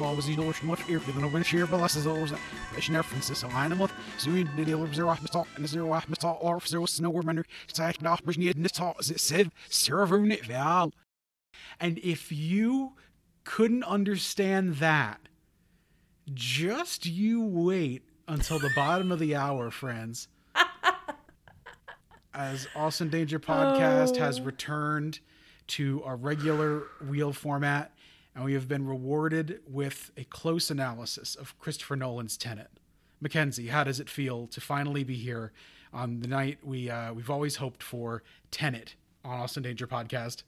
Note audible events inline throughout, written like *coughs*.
die nemen die nemen maast al was die door moet eer de nog een sheer belas is always is never Francis so I know so you did the zero off talk and zero off talk or zero snow remember say nach bis niet net talk is it said server net val and if you couldn't understand that just you wait until the bottom of the hour friends *laughs* as Austin Danger podcast Oh. has returned to our regular wheel format, and we have been rewarded with a close analysis of Christopher Nolan's Tenet. Mackenzie, how does it feel to finally be here on the night we uh, we've always hoped for Tenet on Austin Danger podcast?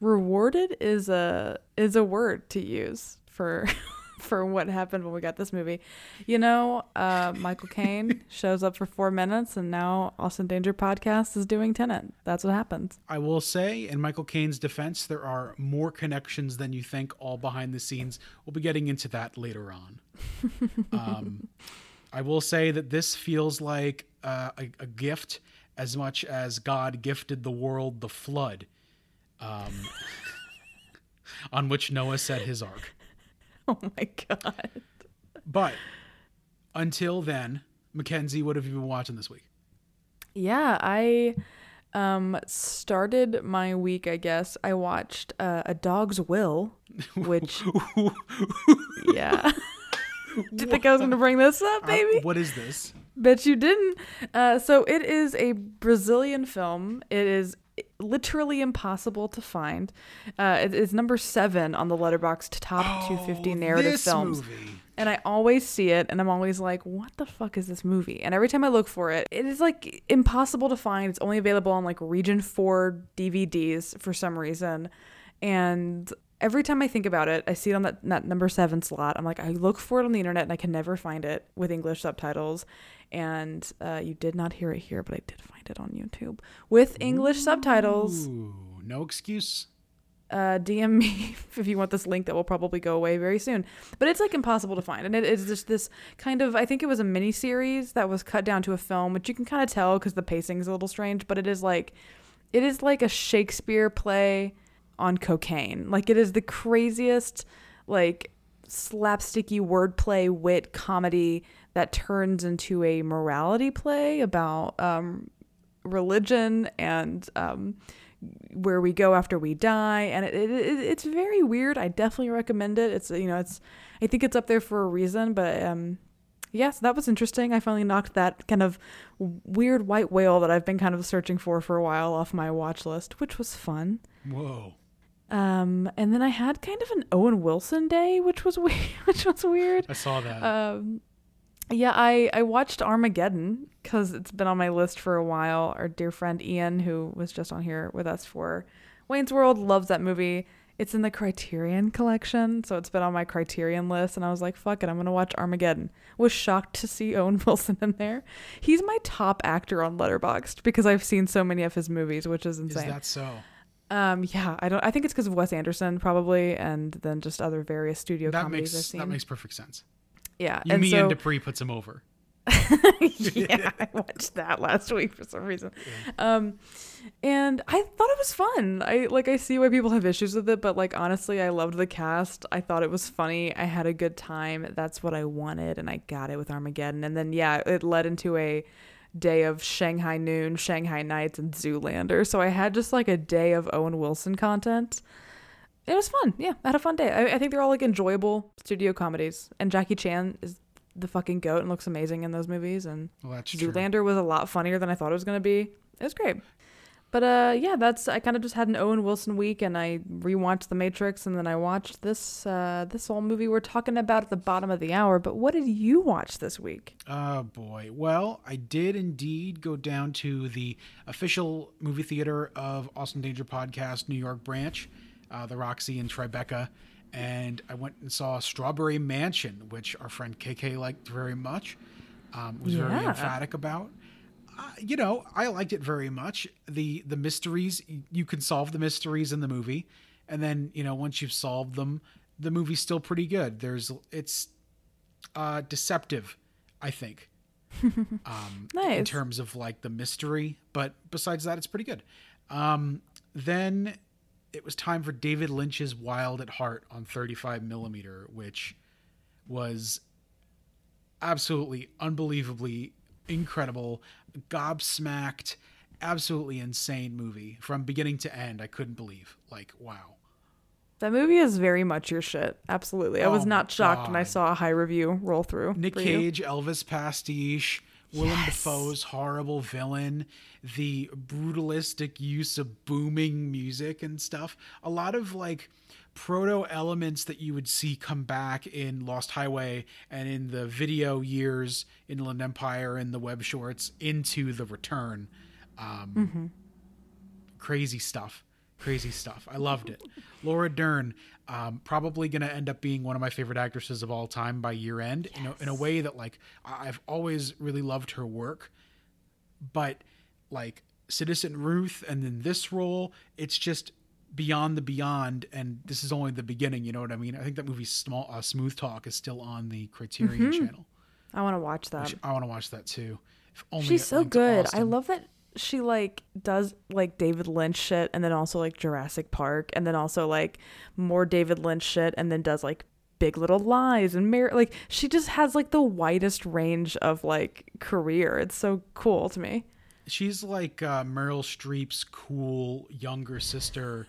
Rewarded is a is a word to use for *laughs* for what happened when we got this movie. You know, uh, Michael Caine *laughs* shows up for four minutes, and now Austin Danger podcast is doing Tenet. That's what happens. I will say, in Michael Caine's defense, there are more connections than you think, all behind the scenes. We'll be getting into that later on. *laughs* um, I will say that this feels like uh, a, a gift as much as God gifted the world the flood, um, *laughs* on which Noah set his ark. *laughs* Oh my god. But until then, Mackenzie, what have you been watching this week? Yeah, I um started my week, I guess. I watched uh, A Dog's Will, *laughs* which *laughs* yeah. Did you think I was going to bring this up, Uh, baby? what is this? Bet you didn't. Uh, so it is a Brazilian film. It is literally impossible to find. Uh, it is number seven on the Letterboxd top 250 narrative Oh, films. movie. And I always see it and I'm always like, what the fuck is this movie? And every time I look for it, it is like impossible to find. It's only available on like Region 4 DVDs for some reason. And every time I think about it, I see it on that, that number seven slot. I'm like, I look for it on the internet and I can never find it with English subtitles. And uh, you did not hear it here, but I did find it on YouTube with English subtitles no excuse. uh, DM me *laughs* if you want this link that will probably go away very soon. But it's like impossible to find, and it is just this kind of I think it was a mini series that was cut down to a film, which you can kind of tell because the pacing is a little strange. But it is like it is like a Shakespeare play on cocaine. Like it is the craziest like slapsticky wordplay wit comedy that turns into a morality play about um, religion and um, where we go after we die. And it, it, it, it's very weird. I definitely recommend it. It's you know it's i think it's up there for a reason but um yes that was interesting. I finally knocked that kind of weird white whale that i've been kind of searching for for a while off my watch list which was fun. Whoa. um and then i had kind of an owen wilson day which was weird *laughs* which was weird. I saw that. um, yeah, I, I watched Armageddon because it's been on my list for a while. Our dear friend Ian, who was just on here with us for Wayne's World, loves that movie. It's in the Criterion collection, so it's been on my Criterion list. And I was like, fuck it, I'm going to watch Armageddon. Was shocked to see *laughs* Owen Wilson in there. He's my top actor on Letterboxd because I've seen so many of his movies, which is insane. is that so? um, yeah, I don't. I think it's because of Wes Anderson probably, and then just other various studio That comedies I've makes seen. that makes perfect sense. Yeah, You and so, Dupree puts him over. *laughs* yeah, I watched that last week for some reason. Um, and I thought it was fun. I like I see why people have issues with it, but like honestly, I loved the cast. I thought it was funny. I had a good time. That's what I wanted, and I got it with Armageddon. And then yeah, it led into a day of Shanghai Noon, Shanghai Nights, and Zoolander. So I had just like a day of Owen Wilson content. It was fun. Yeah, I had a fun day. I, I think they're all like enjoyable studio comedies, and Jackie Chan is the fucking goat and looks amazing in those movies. And Well, that's true. Was a lot funnier than I thought it was gonna be. It was great. But uh, yeah, that's I kind of just had an Owen Wilson week, and I rewatched The Matrix, and then I watched this uh, this whole movie we're talking about at the bottom of the hour. But what did you watch this week? Oh boy. Well, I did indeed go down to the official movie theater of Austin Danger Podcast New York branch, uh, the Roxy in Tribeca, and I went and saw Strawberry Mansion, which our friend KK liked very much. Um, was very Yeah. emphatic about. Uh, you know, I liked it very much. the The mysteries you can solve the mysteries in the movie, and then you know once you've solved them, the movie's still pretty good. There's it's uh, deceptive, I think, *laughs* um, in terms of like the mystery. But besides that, it's pretty good. Um, then it was time for David Lynch's Wild at Heart on 35 millimeter, which was absolutely unbelievably incredible, gobsmacked, absolutely insane movie from beginning to end. I couldn't believe. Like, wow. That movie is very much your shit. Absolutely. I was Oh not shocked when I saw a high review roll through. Nick for you. Cage, Elvis pastiche, Willem Yes. Dafoe's horrible villain, the brutalistic use of booming music and stuff. A lot of like proto elements that you would see come back in Lost Highway and in the video years in Inland Empire and the web shorts into the return. Um, Crazy stuff. Crazy stuff. I loved it. Laura Dern, um, probably going to end up being one of my favorite actresses of all time by year end. You know, in a way that like I've always really loved her work, but like Citizen Ruth and then this role, it's just beyond the beyond. And this is only the beginning. You know what I mean? I think that movie Small uh, Smooth Talk is still on the Criterion Channel. I want to watch that. I want to watch that too. If only She's so good. I love that she like does like David Lynch shit and then also like Jurassic Park and then also like more David Lynch shit and then does like Big Little Lies and Mar- like she just has like the widest range of like career. It's so cool to me. She's like uh, Meryl Streep's cool younger sister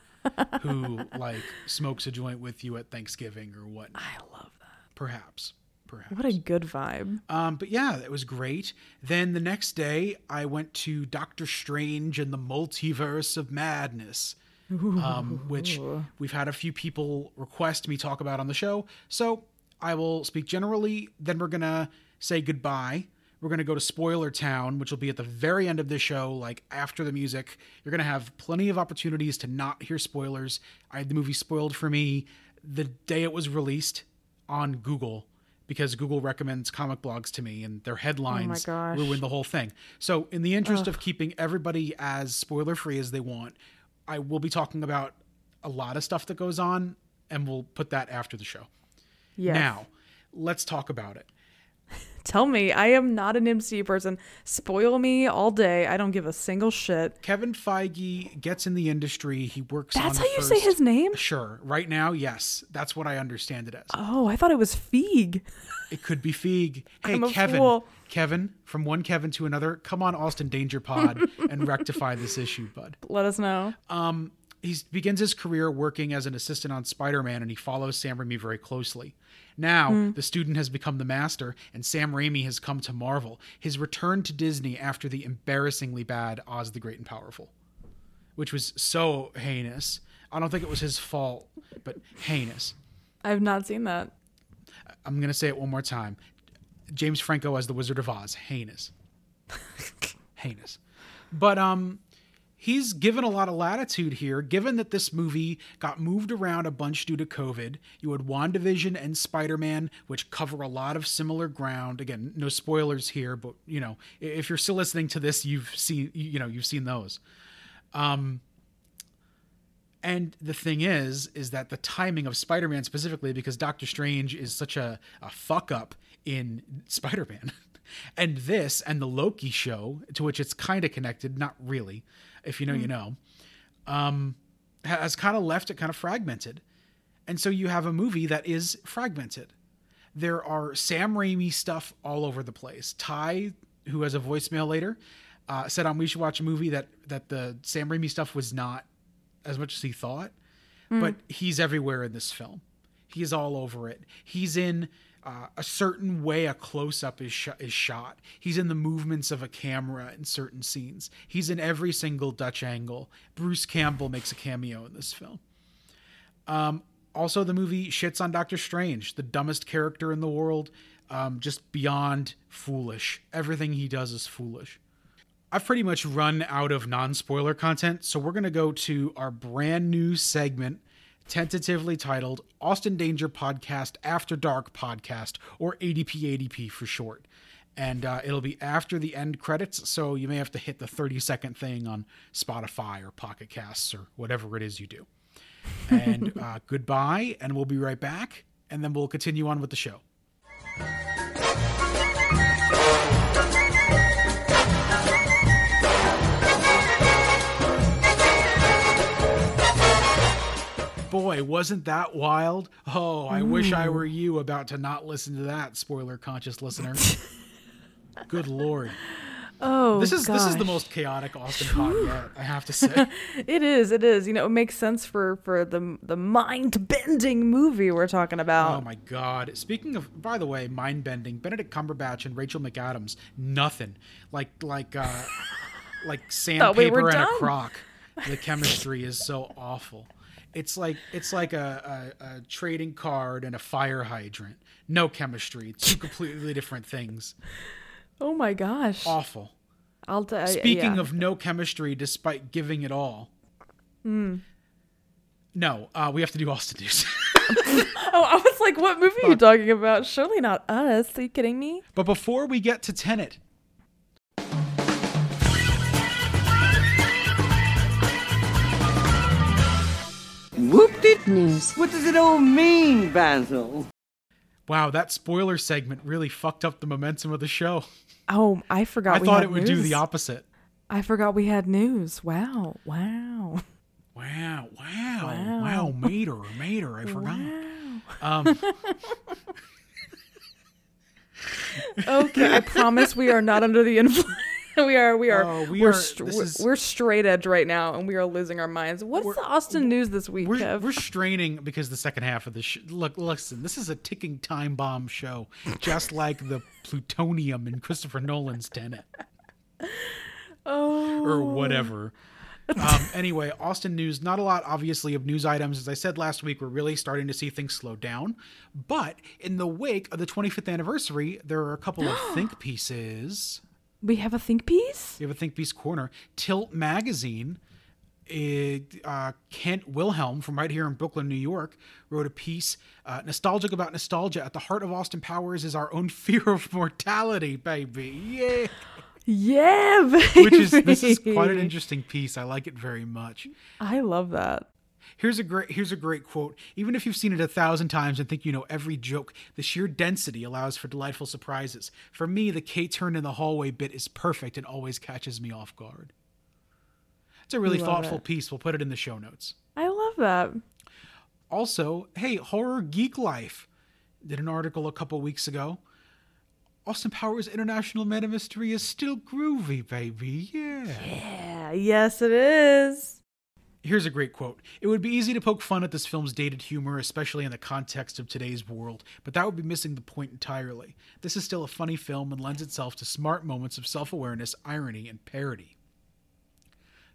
who *laughs* like smokes a joint with you at Thanksgiving or what. I love that. Perhaps. Perhaps. What a good vibe. Um, but yeah, it was great. Then the next day, I went to Doctor Strange and the Multiverse of Madness, um, which we've had a few people request me talk about on the show. So I will speak generally. Then we're gonna say goodbye. We're gonna go to Spoiler Town, which will be at the very end of the show, like after the music. You're gonna have plenty of opportunities to not hear spoilers. I had the movie spoiled for me the day it was released on Google because Google recommends comic blogs to me and their oh headlines gosh. ruin the whole thing. So, in the interest of keeping everybody as spoiler free as they want, I will be talking about a lot of stuff that goes on and we'll put that after the show. Yes. Now, let's talk about it. Tell me, I am not an MCU person. Spoil me all day. I don't give a single shit. Kevin Feige gets in the industry. He works on That's how you say his name? Sure. Right now, yes. That's what I understand it as. Oh, I thought it was Feig. It could be Feig. *laughs* Hey, Kevin. fool. Kevin, from one Kevin to another, come on, Austin Danger Pod, *laughs* and rectify this issue, bud. Let us know. Um, He begins his career working as an assistant on Spider Man, and he follows Sam Raimi very closely. Now, Hmm. the student has become the master, and Sam Raimi has come to Marvel. His return to Disney after the embarrassingly bad Oz the Great and Powerful, which was so heinous. I don't think it was his fault, but heinous. I've not seen that. I'm going to say it one more time. James Franco as the Wizard of Oz, heinous. *laughs* heinous. But um he's given a lot of latitude here given that this movie got moved around a bunch due to COVID. You had WandaVision and Spider-Man which cover a lot of similar ground. Again, no spoilers here, but you know, if you're still listening to this, you've seen you know, you've seen those. Um And the thing is, is that the timing of Spider-Man specifically, because Doctor Strange is such a, a fuck up in Spider-Man. *laughs* and this and the Loki show, to which it's kind of connected, not really, if you know, you know, um, has kind of left it kind of fragmented. And so you have a movie that is fragmented. There are Sam Raimi stuff all over the place. Ty, who has a voicemail later, uh, said on We Should Watch a Movie that that the Sam Raimi stuff was not as much as he thought, but he's everywhere in this film. He is all over it. He's in uh, a certain way a close up is, sh- is shot. He's in the movements of a camera in certain scenes. He's in every single Dutch angle. Bruce Campbell makes a cameo in this film. Um, also, the movie shits on Doctor Strange, the dumbest character in the world, um, just beyond foolish. Everything he does is foolish. I've pretty much run out of non spoiler content, so we're going to go to our brand new segment, tentatively titled Austin Danger Podcast After Dark Podcast, or ADP ADP for short. And uh, it'll be after the end credits, so you may have to hit the 30 second thing on Spotify or Pocket Casts or whatever it is you do. And *laughs* uh, goodbye, and we'll be right back, and then we'll continue on with the show. Boy, wasn't that wild? Oh, I wish I were you about to not listen to that, spoiler conscious listener. *laughs* Good lord. Oh, This is this is the most chaotic Austin pod yet, I have to say. *laughs* It is. It is. You know, it makes sense for for the the mind bending movie we're talking about. Oh my god. Speaking of by the way, mind bending, Benedict Cumberbatch and Rachel McAdams, nothing. Like like uh *laughs* like we sandpaper were and a crock. The chemistry is so awful. It's like it's like a, a, a trading card and a fire hydrant. No chemistry. Two completely different things. Oh my gosh. Awful. I'll tell. Speaking yeah. of no chemistry despite giving it all. Hmm. No, uh, we have to do Austin News. *laughs* Oh, I was like, what movie are you talking about? Surely not us. Are you kidding me? but before we get to Tenet, Whooped it. News. What does it all mean, Basil? wow, that spoiler segment really fucked up the momentum of the show. Oh, I forgot. I we thought had it would do the opposite. I forgot we had news. Wow. Wow. Wow, wow, Wow. wow, Mater, Mater, I forgot. Um, *laughs* Okay, I promise we are not under the influence. *laughs* *laughs* we are. We are. Oh, we we are. are- str- this we're, is- we're straight edge right now, and we are losing our minds. What's the Austin news this week, we're, Kev? we're straining because the second half of the sh- look, listen, this is a ticking time bomb show, just *laughs* like the plutonium in Christopher Nolan's Tenet. oh. or whatever. um, anyway, Austin news. Not a lot, obviously, of news items. As I said last week, we're really starting to see things slow down. But in the wake of the 25th anniversary, there are a couple of *gasps* think pieces. We have a think piece. We have a think piece corner. Tilt magazine. It, uh, Kent Wilhelm from right here in Brooklyn, New York, wrote a piece uh, nostalgic about nostalgia. At the heart of Austin Powers is our own fear of mortality, baby. Yeah. Yeah, baby. Which is this is quite an interesting piece. I like it very much. I love that. Here's a great here's a great quote. Even if you've seen it a thousand times and think you know every joke, the sheer density allows for delightful surprises. For me, the K turn in the hallway bit is perfect and always catches me off guard. It's a really Love thoughtful it. piece. We'll put it in the show notes. I love that. Also, hey, Horror Geek Life did an article a couple weeks ago. Austin Powers International Man of Mystery is still groovy, baby. Yeah. Yeah. Yes, it is. Here's a great quote. It would be easy to poke fun at this film's dated humor, especially in the context of today's world, but that would be missing the point entirely. This is still a funny film and lends itself to smart moments of self awareness, irony, and parody.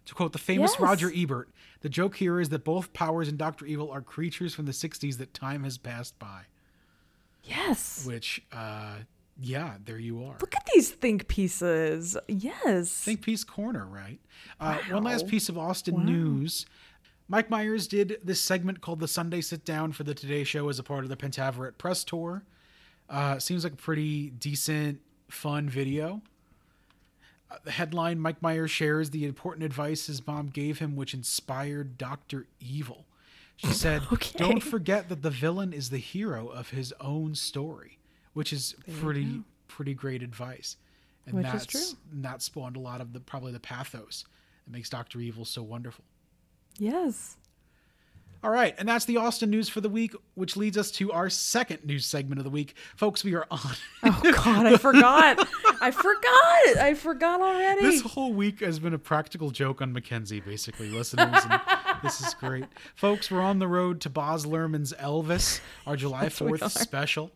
To quote the famous Yes. Roger Ebert, the joke here is that both Powers and Dr. Evil are creatures from the 60s that time has passed by. Yes. Which, uh, yeah, there you are. Look at these think pieces. Yes. Think Piece Corner, right? Uh, one last piece of Austin news. Mike Myers did this segment called the Sunday Sit Down for the Today Show as a part of the Pentaverate press tour. Uh, seems like a pretty decent, fun video. Uh, the headline Mike Myers shares the important advice his mom gave him, which inspired Dr. Evil. She said, *laughs* Okay. Don't forget that the villain is the hero of his own story, which is pretty, pretty great advice. And Which is that's, true. and that spawned a lot of the probably the pathos that makes Doctor Evil so wonderful. yes. All right, and that's the Austin news for the week, which leads us to our second news segment of the week, folks. We are on *laughs* Oh God, I forgot. *laughs* I forgot. I forgot already. this whole week has been a practical joke on Mackenzie, basically, listeners. *laughs* This is great, folks. We're on the road to Baz Luhrmann's Elvis, our July Fourth special.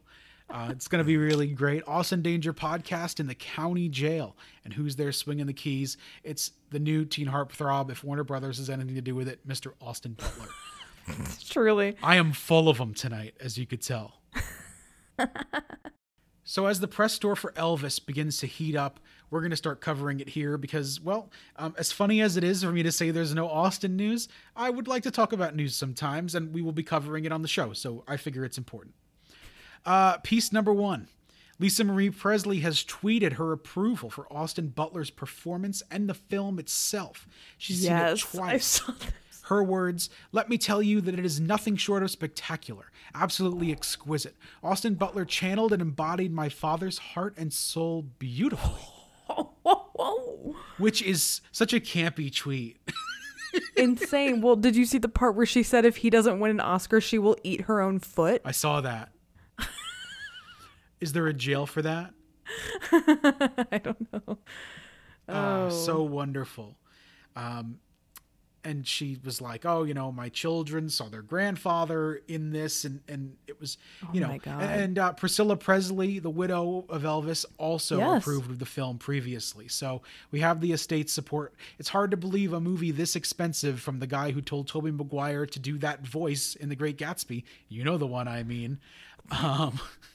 Uh, it's going to be really great. Austin Danger podcast in the county jail, and who's there swinging the keys? It's the new teen heartthrob. If Warner Brothers has anything to do with it, Mr. Austin Butler. *laughs* Truly. I am full of them tonight, as you could tell. *laughs* so, as the press tour for Elvis begins to heat up, we're going to start covering it here because, well, um, as funny as it is for me to say there's no Austin news, I would like to talk about news sometimes, and we will be covering it on the show, so I figure it's important. Uh, piece number one. Lisa Marie Presley has tweeted her approval for Austin Butler's performance and the film itself. She's Yes. seen it I twice. saw this. Her words, let me tell you that it is nothing short of spectacular, absolutely exquisite. Austin Butler channeled and embodied my father's heart and soul beautifully, *laughs* which is such a campy tweet. *laughs* insane. Well, did you see the part where she said if he doesn't win an Oscar, she will eat her own foot? I saw that. Is there a jail for that? *laughs* I don't know. Ah, Oh. so wonderful. Um, and she was like, "Oh, you know, my children saw their grandfather in this, and and it was, you know, Oh my God. and, and uh, Priscilla Presley, the widow of Elvis, also Yes. approved of the film previously. So we have the estate support. It's hard to believe a movie this expensive from the guy who told Tobey Maguire to do that voice in The Great Gatsby. You know the one I mean." Um, *laughs*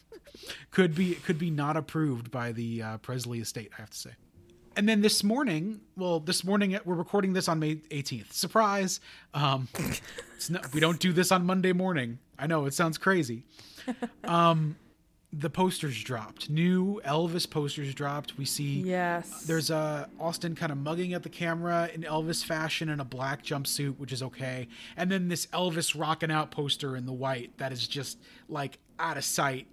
could be could be not approved by the uh, Presley estate. I have to say. And then this morning, well, this morning we're recording this on May 18th. Surprise! Um, it's not, we don't do this on Monday morning. I know it sounds crazy. *laughs* Um, the posters dropped. New Elvis posters dropped. We see Yes. there's a Austin kind of mugging at the camera in Elvis fashion in a black jumpsuit, which is okay. And then this Elvis rocking out poster in the white that is just like out of sight,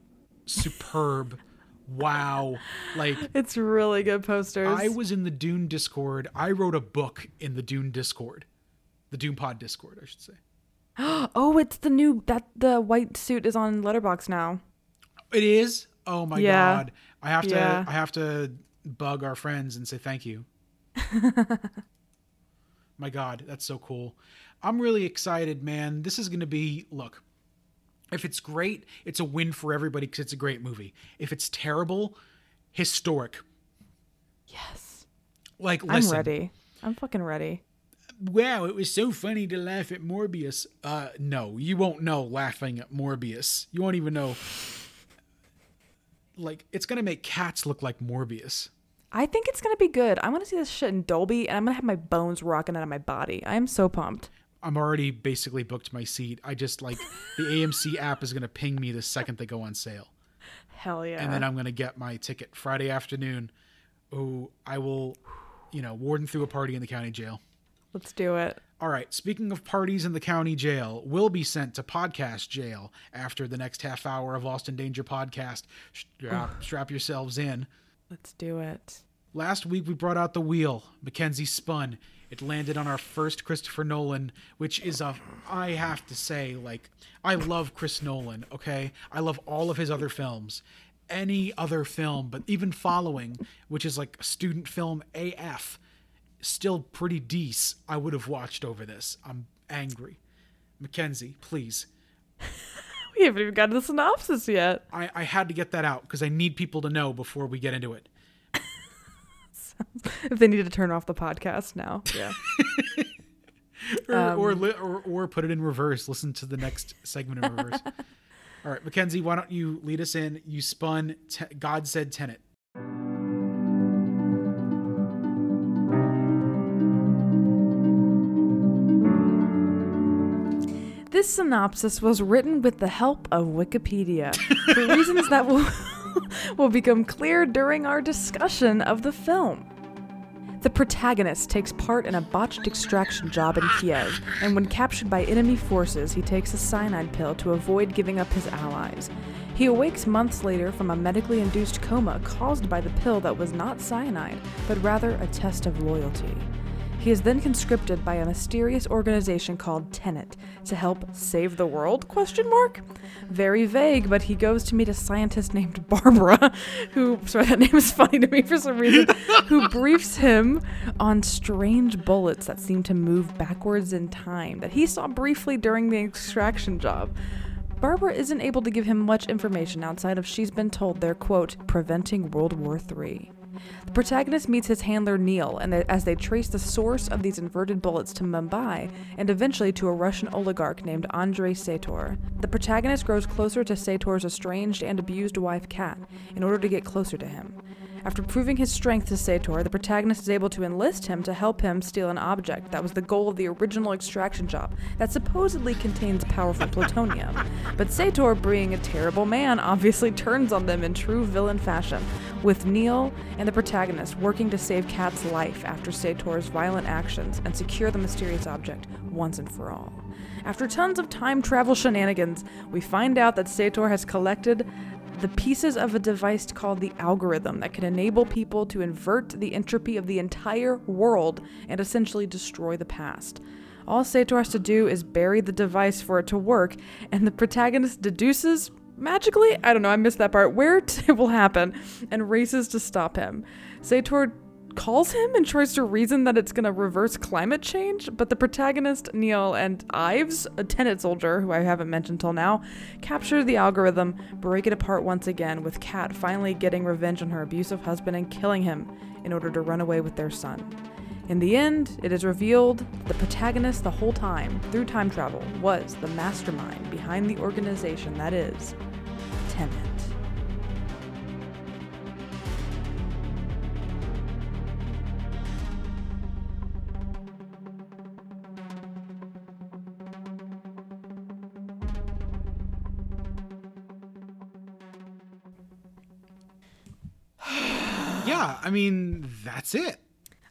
superb. wow. Like It's really good posters. I was in the Dune Discord. I wrote a book in the Dune Discord. The Dune Pod Discord, I should say. *gasps* oh, it's the new that the white suit is on Letterboxd now. It is? Oh my Yeah. god. I have to Yeah. I have to bug our friends and say thank you. *laughs* my god, that's so cool. I'm really excited, man. This is going to be look. If it's great, it's a win for everybody cuz it's a great movie. If it's terrible, historic. Yes. Like I'm ready. I'm fucking ready. wow, it was so funny to laugh at Morbius. Uh, no, you won't know laughing at Morbius. You won't even know. Like, it's gonna make cats look like Morbius. I think it's gonna be good. I want to see this shit in Dolby, and I'm gonna have my bones rocking out of my body. I am so pumped. I'm already basically booked my seat. I just like the AMC app is gonna ping me the second they go on sale, Hell yeah. and then I'm gonna get my ticket Friday afternoon. Oh, I will, you know, warden through a party in the county jail. Let's do it. All right. Speaking of parties in the county jail, we'll be sent to podcast jail after the next half hour of Austin Danger podcast. Strap, strap yourselves in. Let's do it. Last week we brought out the wheel. Mackenzie spun. It landed on our first Christopher Nolan, which is a I have to say like I love Chris Nolan, okay? I love all of his other films. Any other film, but even following, which is like a student film AF, still pretty decent. I would have watched over this. I'm angry. Mackenzie, please. *laughs* We haven't even gotten the synopsis yet. I, I had to get that out because I need people to know before we get into it. *laughs* If they need to turn off the podcast now. Yeah. *laughs* or Um, or, li- or or put it in reverse. Listen to the next segment in reverse. *laughs* All right, Mackenzie, why don't you lead us in? You spun te- God said Tenet. This synopsis was written with the help of Wikipedia for *laughs* reasons that will, *laughs* will become clear during our discussion of the film. The protagonist takes part in a botched extraction job in Kiev, and when captured by enemy forces, he takes a cyanide pill to avoid giving up his allies. He awakes months later from a medically induced coma caused by the pill that was not cyanide, but rather a test of loyalty. He is then conscripted by a mysterious organization called Tenet to help save the world? Question mark. Very vague, but he goes to meet a scientist named *laughs* Barbara, who sorry that name is funny to me for some reason, *laughs* who briefs him on strange bullets that seem to move backwards in time that he saw briefly during the extraction job. Barbara isn't able to give him much information outside of she's been told they're quote preventing World War III. The protagonist meets his handler Neil, and they- as they trace the source of these inverted bullets to Mumbai and eventually to a Russian oligarch named Andrei Sator, the protagonist grows closer to Sator's estranged and abused wife Kat in order to get closer to him. After proving his strength to Sator, the protagonist is able to enlist him to help him steal an object that was the goal of the original extraction job that supposedly contains powerful plutonium. But Sator, being a terrible man, obviously turns on them in true villain fashion, with Neil and the protagonist working to save Kat's life after Sator's violent actions and secure the mysterious object once and for all. After tons of time travel shenanigans, we find out that Sator has collected the pieces of a device called the algorithm that can enable people to invert the entropy of the entire world and essentially destroy the past. All Sator has to do is bury the device for it to work, and the protagonist deduces magically, I don't know, I missed that part, where *laughs* it will happen, and races to stop him. Sator calls him and tries to reason that it's going to reverse climate change, but the protagonist, Neil, and Ives, a Tenet soldier who I haven't mentioned till now, capture the algorithm, break it apart once again, with Kat finally getting revenge on her abusive husband and killing him in order to run away with their son. In the end, it is revealed that the protagonist the whole time, through time travel, was the mastermind behind the organization that is Tenet. Yeah, I mean, that's it.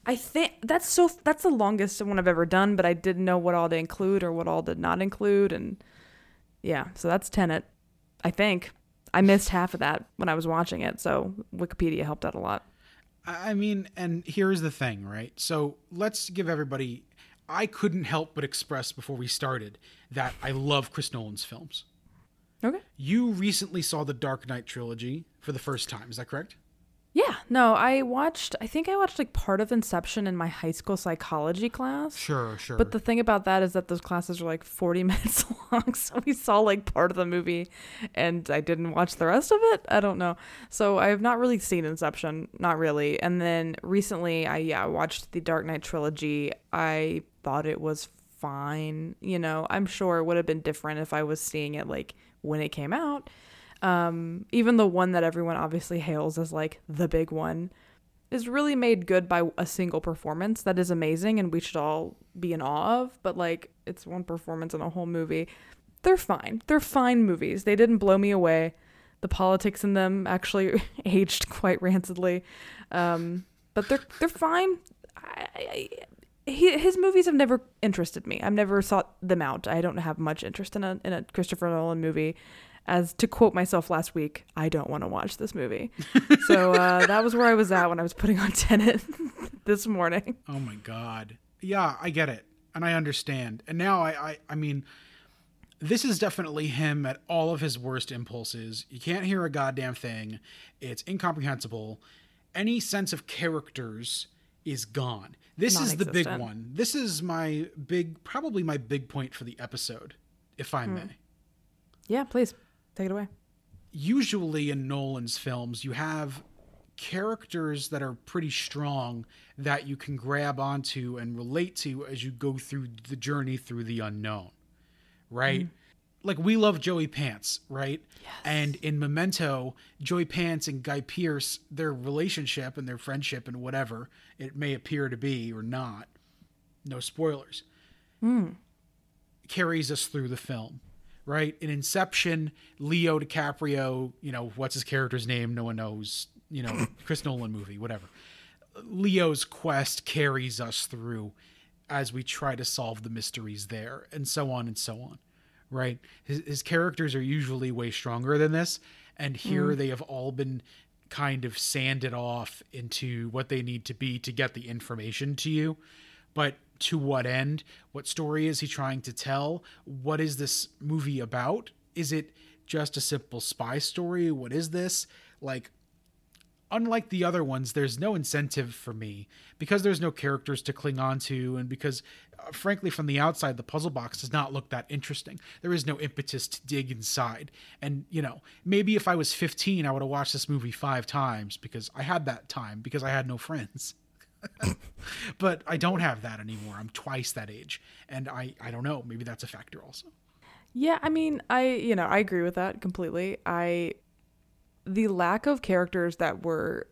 I think that's so that's the longest one I've ever done, but I didn't know what all to include or what all did not include and yeah, so that's Tenet. I think. I missed half of that when I was watching it, so Wikipedia helped out a lot. I I mean, and here's the thing, right? So let's give everybody. I couldn't help but express before we started that I love Chris Nolan's films. Okay. You recently saw the Dark Knight trilogy for the first time, is that correct? Yeah, no, I watched I think I watched like part of Inception in my high school psychology class. Sure, sure. But the thing about that is that those classes are like 40 *laughs* minutes long. So we saw like part of the movie and I didn't watch the rest of it. I don't know. So I have not really seen Inception, not really. And then recently I yeah, watched the Dark Knight trilogy. I thought it was fine. You know, I'm sure it would have been different if I was seeing it like when it came out. Um, even the one that everyone obviously hails as like the big one is really made good by a single performance that is amazing and we should all be in awe of, but like it's one performance in a whole movie. They're fine. They're fine movies. They didn't blow me away. The politics in them actually *laughs* aged quite rancidly. Um, but they're they're fine. I, I, he, his movies have never interested me. I've never sought them out. I don't have much interest in a in a Christopher Nolan movie. As to quote myself last week, I don't want to watch this movie. *laughs* so uh, that was where I was at when I was putting on *laughs* Tenet this morning. oh my god. Yeah, I get it. And I understand. And now I I, I mean this is definitely him at all of his worst impulses. You can't hear a goddamn thing. It's incomprehensible. Any sense of characters is gone. This is the big one. This is my big, probably my big point for the episode, if I may. Yeah, please take it away. Usually in Nolan's films, you have characters that are pretty strong that you can grab onto and relate to as you go through the journey through the unknown, right? Mm-hmm. Like we love Joey Pants, right? Yes. And in Memento, Joey Pants and Guy Pearce, their relationship and their friendship and whatever it may appear to be or not, no spoilers, hmm. carries us through the film, right? In Inception, Leo DiCaprio, you know, what's his character's name? No one knows, you know, *coughs* Chris Nolan movie, whatever. Leo's quest carries us through as we try to solve the mysteries there, and so on and so on, right? His, his characters are usually way stronger than this, and here mm. they have all been kind of sanded off into what they need to be to get the information to you. But to what end? What story is he trying to tell? What is this movie about? Is it just a simple spy story? What is this? Like, unlike the other ones, there's no incentive for me because there's no characters to cling on to, and because, uh, frankly, from the outside, the puzzle box does not look that interesting. There is no impetus to dig inside. And, you know, maybe if I was 15, I would have watched this movie five times because I had that time because I had no friends. But I don't have that anymore. I'm twice that age. And I, I don't know. Maybe that's a factor also. Yeah, I mean, I you know I agree with that completely. I the lack of characters that were,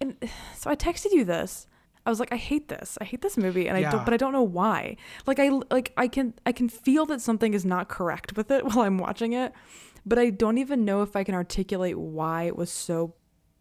and so I texted you this. I was like, I hate this. I hate this movie, and I don't, but I don't know why. Like I like I can I can feel that something is not correct with it *laughs* while I'm watching it, but I don't even know if I can articulate why it was so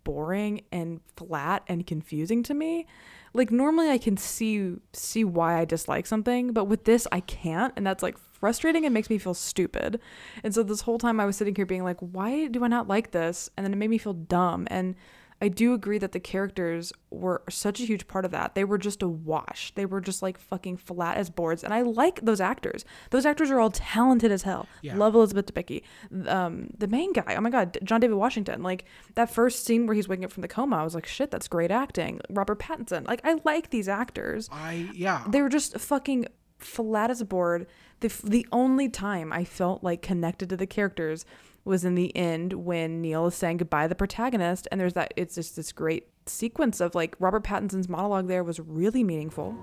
boring and flat and confusing to me. like normally I can see see why I dislike something, but with this I can't, and that's like frustrating and makes me feel stupid. And so this whole time I was sitting here being like, why do I not like this? And then it made me feel dumb. And I do agree that the characters were such a huge part of that. They were just a wash. They were just like fucking flat as boards. And I like those actors. Those actors are all talented as hell. Yeah. Love Elizabeth Debicki. Um, the main guy, oh my God, John David Washington. Like that first scene where he's waking up from the coma, I was like, shit, that's great acting. Robert Pattinson. Like I like these actors. I yeah. They were just fucking flat as a board. The, the only time I felt like connected to the characters was in the end when Neil is saying goodbye to the protagonist, and there's that. It's just this great sequence of like Robert Pattinson's monologue. There was really meaningful.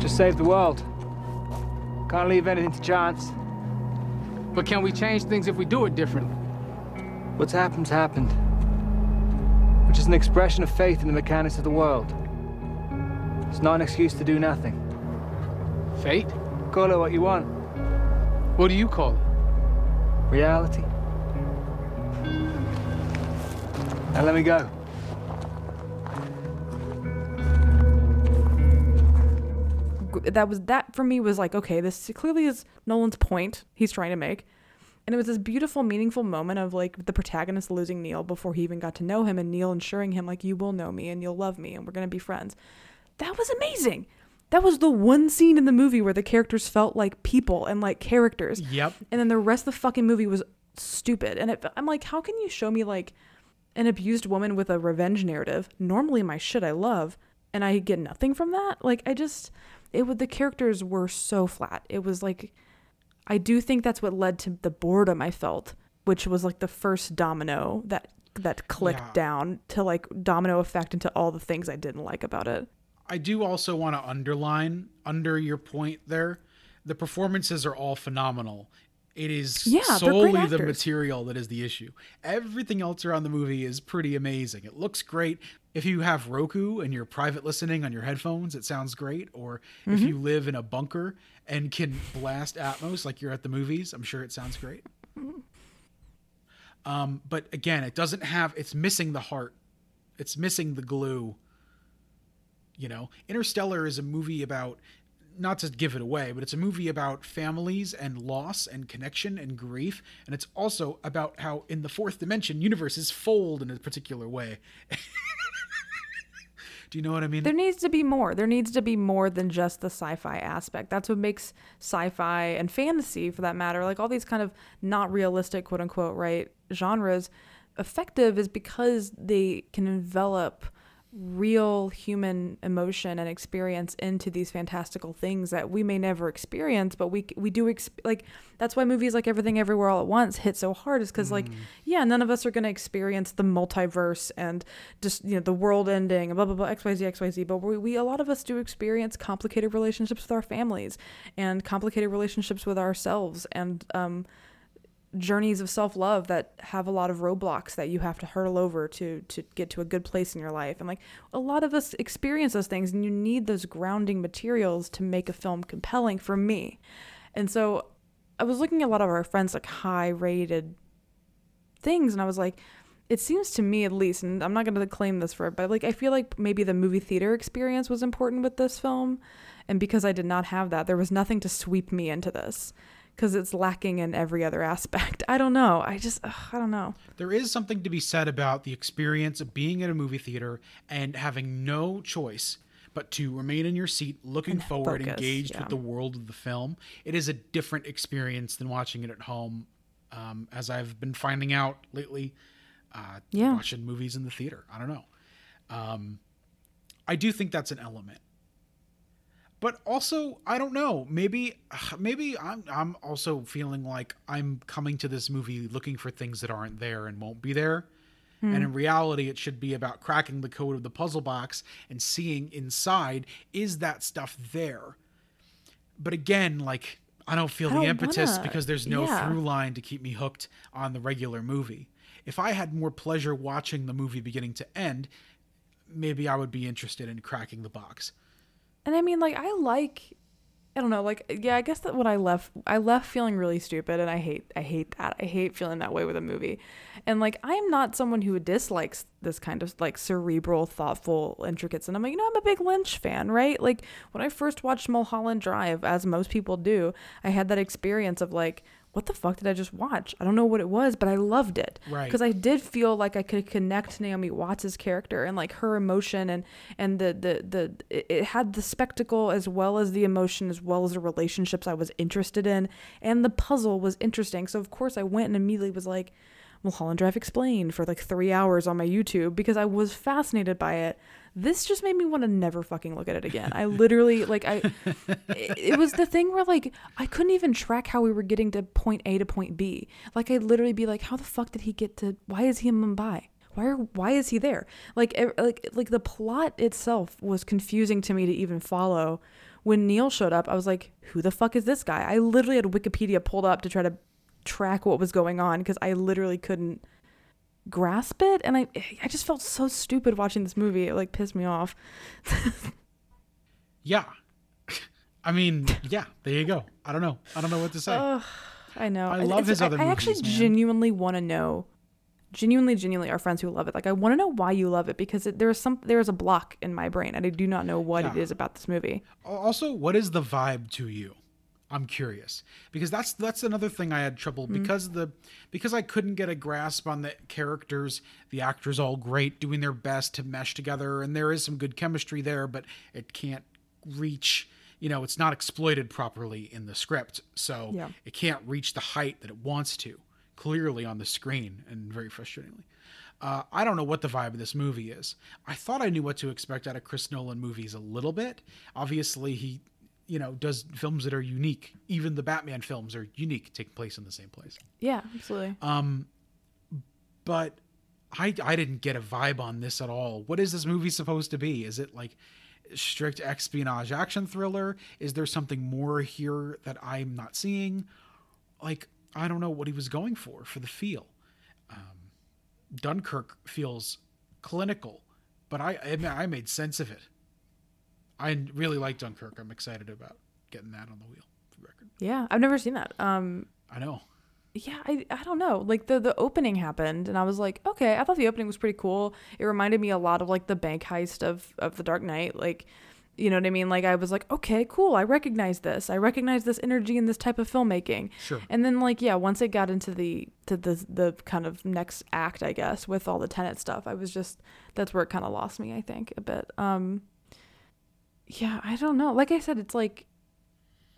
Just save the world. Can't leave anything to chance. But can we change things if we do it differently? What's happened's happened. Which is an expression of faith in the mechanics of the world. It's not an excuse to do nothing. Fate? Call it what you want. What do you call it? Reality. Now let me go. That was that for me was like okay, this clearly is Nolan's point he's trying to make. And it was this beautiful, meaningful moment of like the protagonist losing Neil before he even got to know him, and Neil ensuring him like you will know me and you'll love me and we're gonna be friends. That was amazing. That was the one scene in the movie where the characters felt like people and like characters. Yep. And then the rest of the fucking movie was stupid. And it, I'm like, how can you show me like an abused woman with a revenge narrative? Normally my shit I love, and I get nothing from that. Like I just, it would the characters were so flat. It was like, I do think that's what led to the boredom I felt, which was like the first domino that that clicked Yeah. down to like domino effect into all the things I didn't like about it. I do also want to underline under your point there, the performances are all phenomenal. It is Yeah, solely the material that is the issue. Everything else around the movie is pretty amazing. It looks great. If you have Roku and you're private listening on your headphones, it sounds great. Or if Mm-hmm. you live in a bunker and can blast Atmos like you're at the movies, I'm sure it sounds great. Um, but again, it doesn't have. It's missing the heart. It's missing the glue. You know, Interstellar is a movie about not to give it away, but it's a movie about families and loss and connection and grief, and it's also about how in the fourth dimension universes fold in a particular way. *laughs* Do you know what I mean? There needs to be more. There needs to be more than just the sci-fi aspect. That's what makes sci-fi and fantasy, for that matter, like all these kind of not realistic, quote unquote, right genres, effective is because they can envelop real human emotion and experience into these fantastical things that we may never experience but we we do exp- like that's why movies like everything everywhere all at once hit so hard is cuz like yeah none of us are going to experience the multiverse and just you know the world ending blah blah blah xyz xyz but we, we a lot of us do experience complicated relationships with our families and complicated relationships with ourselves and um journeys of self-love that have a lot of roadblocks that you have to hurdle over to to get to a good place in your life. And like a lot of us experience those things and you need those grounding materials to make a film compelling for me. And so i was looking at a lot of our friends like high rated things and i was like it seems to me at least and i'm not going to claim this for it but like i feel like maybe the movie theater experience was important with this film. And because i did not have that there was nothing to sweep me into this because it's lacking in every other aspect *laughs* i don't know i just ugh, i don't know there is something to be said about the experience of being in a movie theater and having no choice but to remain in your seat, looking forward, focus, engaged yeah. with the world of the film. It is a different experience than watching it at home, um, as I've been finding out lately. Uh, Yeah. watching movies in the theater. I don't know. Um, I do think that's an element but also I don't know. Maybe *sighs* maybe I'm I'm also feeling like I'm coming to this movie looking for things that aren't there and won't be there. And in hmm. reality, it should be about cracking the code of the puzzle box and seeing inside is that stuff there. But again, like I don't feel I the don't impetus wanna- because there's no yeah. through line to keep me hooked on the regular movie. If I had more pleasure watching the movie beginning to end, maybe I would be interested in cracking the box. And i mean like i like I don't know, like yeah, I guess that when I left I left feeling really stupid and I hate I hate that. I hate feeling that way with a movie. And like I am not someone who dislikes this kind of like cerebral, thoughtful, intricate cinema. You know, I'm a big Lynch fan, right? Like when I first watched Mulholland Drive, as most people do, I had that experience of like what the fuck did I just watch? I don't know what it was, but I loved it. Right. Because I did feel like I could connect Naomi Watts' character and like her emotion and and the the the it it had the spectacle as well as the emotion as well as the relationships I was interested in and the puzzle was interesting. So of course I went and immediately was like, Mulholland Drive explained for like three hours on my YouTube because I was fascinated by it. This just made me want to never fucking look at it again. I literally *laughs* like I it, it was the thing where like I couldn't even track how we were getting to point A to point B. Like I'd literally be like, how the fuck did he get to? Why is he in Mumbai? Why are, why is he there? Like like like the plot itself was confusing to me to even follow. When Neil showed up, I was like, who the fuck is this guy? I literally had Wikipedia pulled up to try to track what was going on because I literally couldn't grasp it and I I just felt so stupid watching this movie. It like pissed me off. *laughs* Yeah. I mean, yeah, there you go. I don't know. I don't know what to say. Ugh, I know. I love it's- his other I, I actually man. genuinely want to know, genuinely, genuinely, our friends who love it. Like, I want to know why you love it because it, there is some there is a block in my brain, and I do not know what it Yeah. is about this movie. also what is the vibe to you i'm curious because that's that's another thing i had trouble because the because i couldn't get a grasp on the characters the actors all great doing their best to mesh together and there is some good chemistry there but it can't reach you know it's not exploited properly in the script so Yeah. it can't reach the height that it wants to clearly on the screen and very frustratingly uh, I don't know what the vibe of this movie is. I thought I knew what to expect out of Chris Nolan movies a little bit. Obviously, he, you know, does films that are unique. Even the Batman films are unique, taking place in the same place. Yeah, absolutely. But I, I didn't get a vibe on this at all. What is this movie supposed to be? Is it like strict espionage action thriller? Is there something more here that I'm not seeing? Like, I don't know what he was going for for the feel. Um, Dunkirk feels clinical, but I I made sense of it. I really like Dunkirk. I'm excited about getting that on the wheel. For record, yeah, I've never seen that. Um, I know. yeah, I, I don't know. Like the the opening happened, and I was like, okay, I thought the opening was pretty cool. It reminded me a lot of like the bank heist of of the Dark Knight, like. You know what I mean? Like I was like, okay, cool. I recognize this. I recognize this energy in this type of filmmaking. Sure. And then like yeah, once it got into the to the the kind of next act, I guess, with all the Tenet stuff, I was just that's where it kind of lost me, I think, a bit. Um yeah, I don't know. Like I said, it's like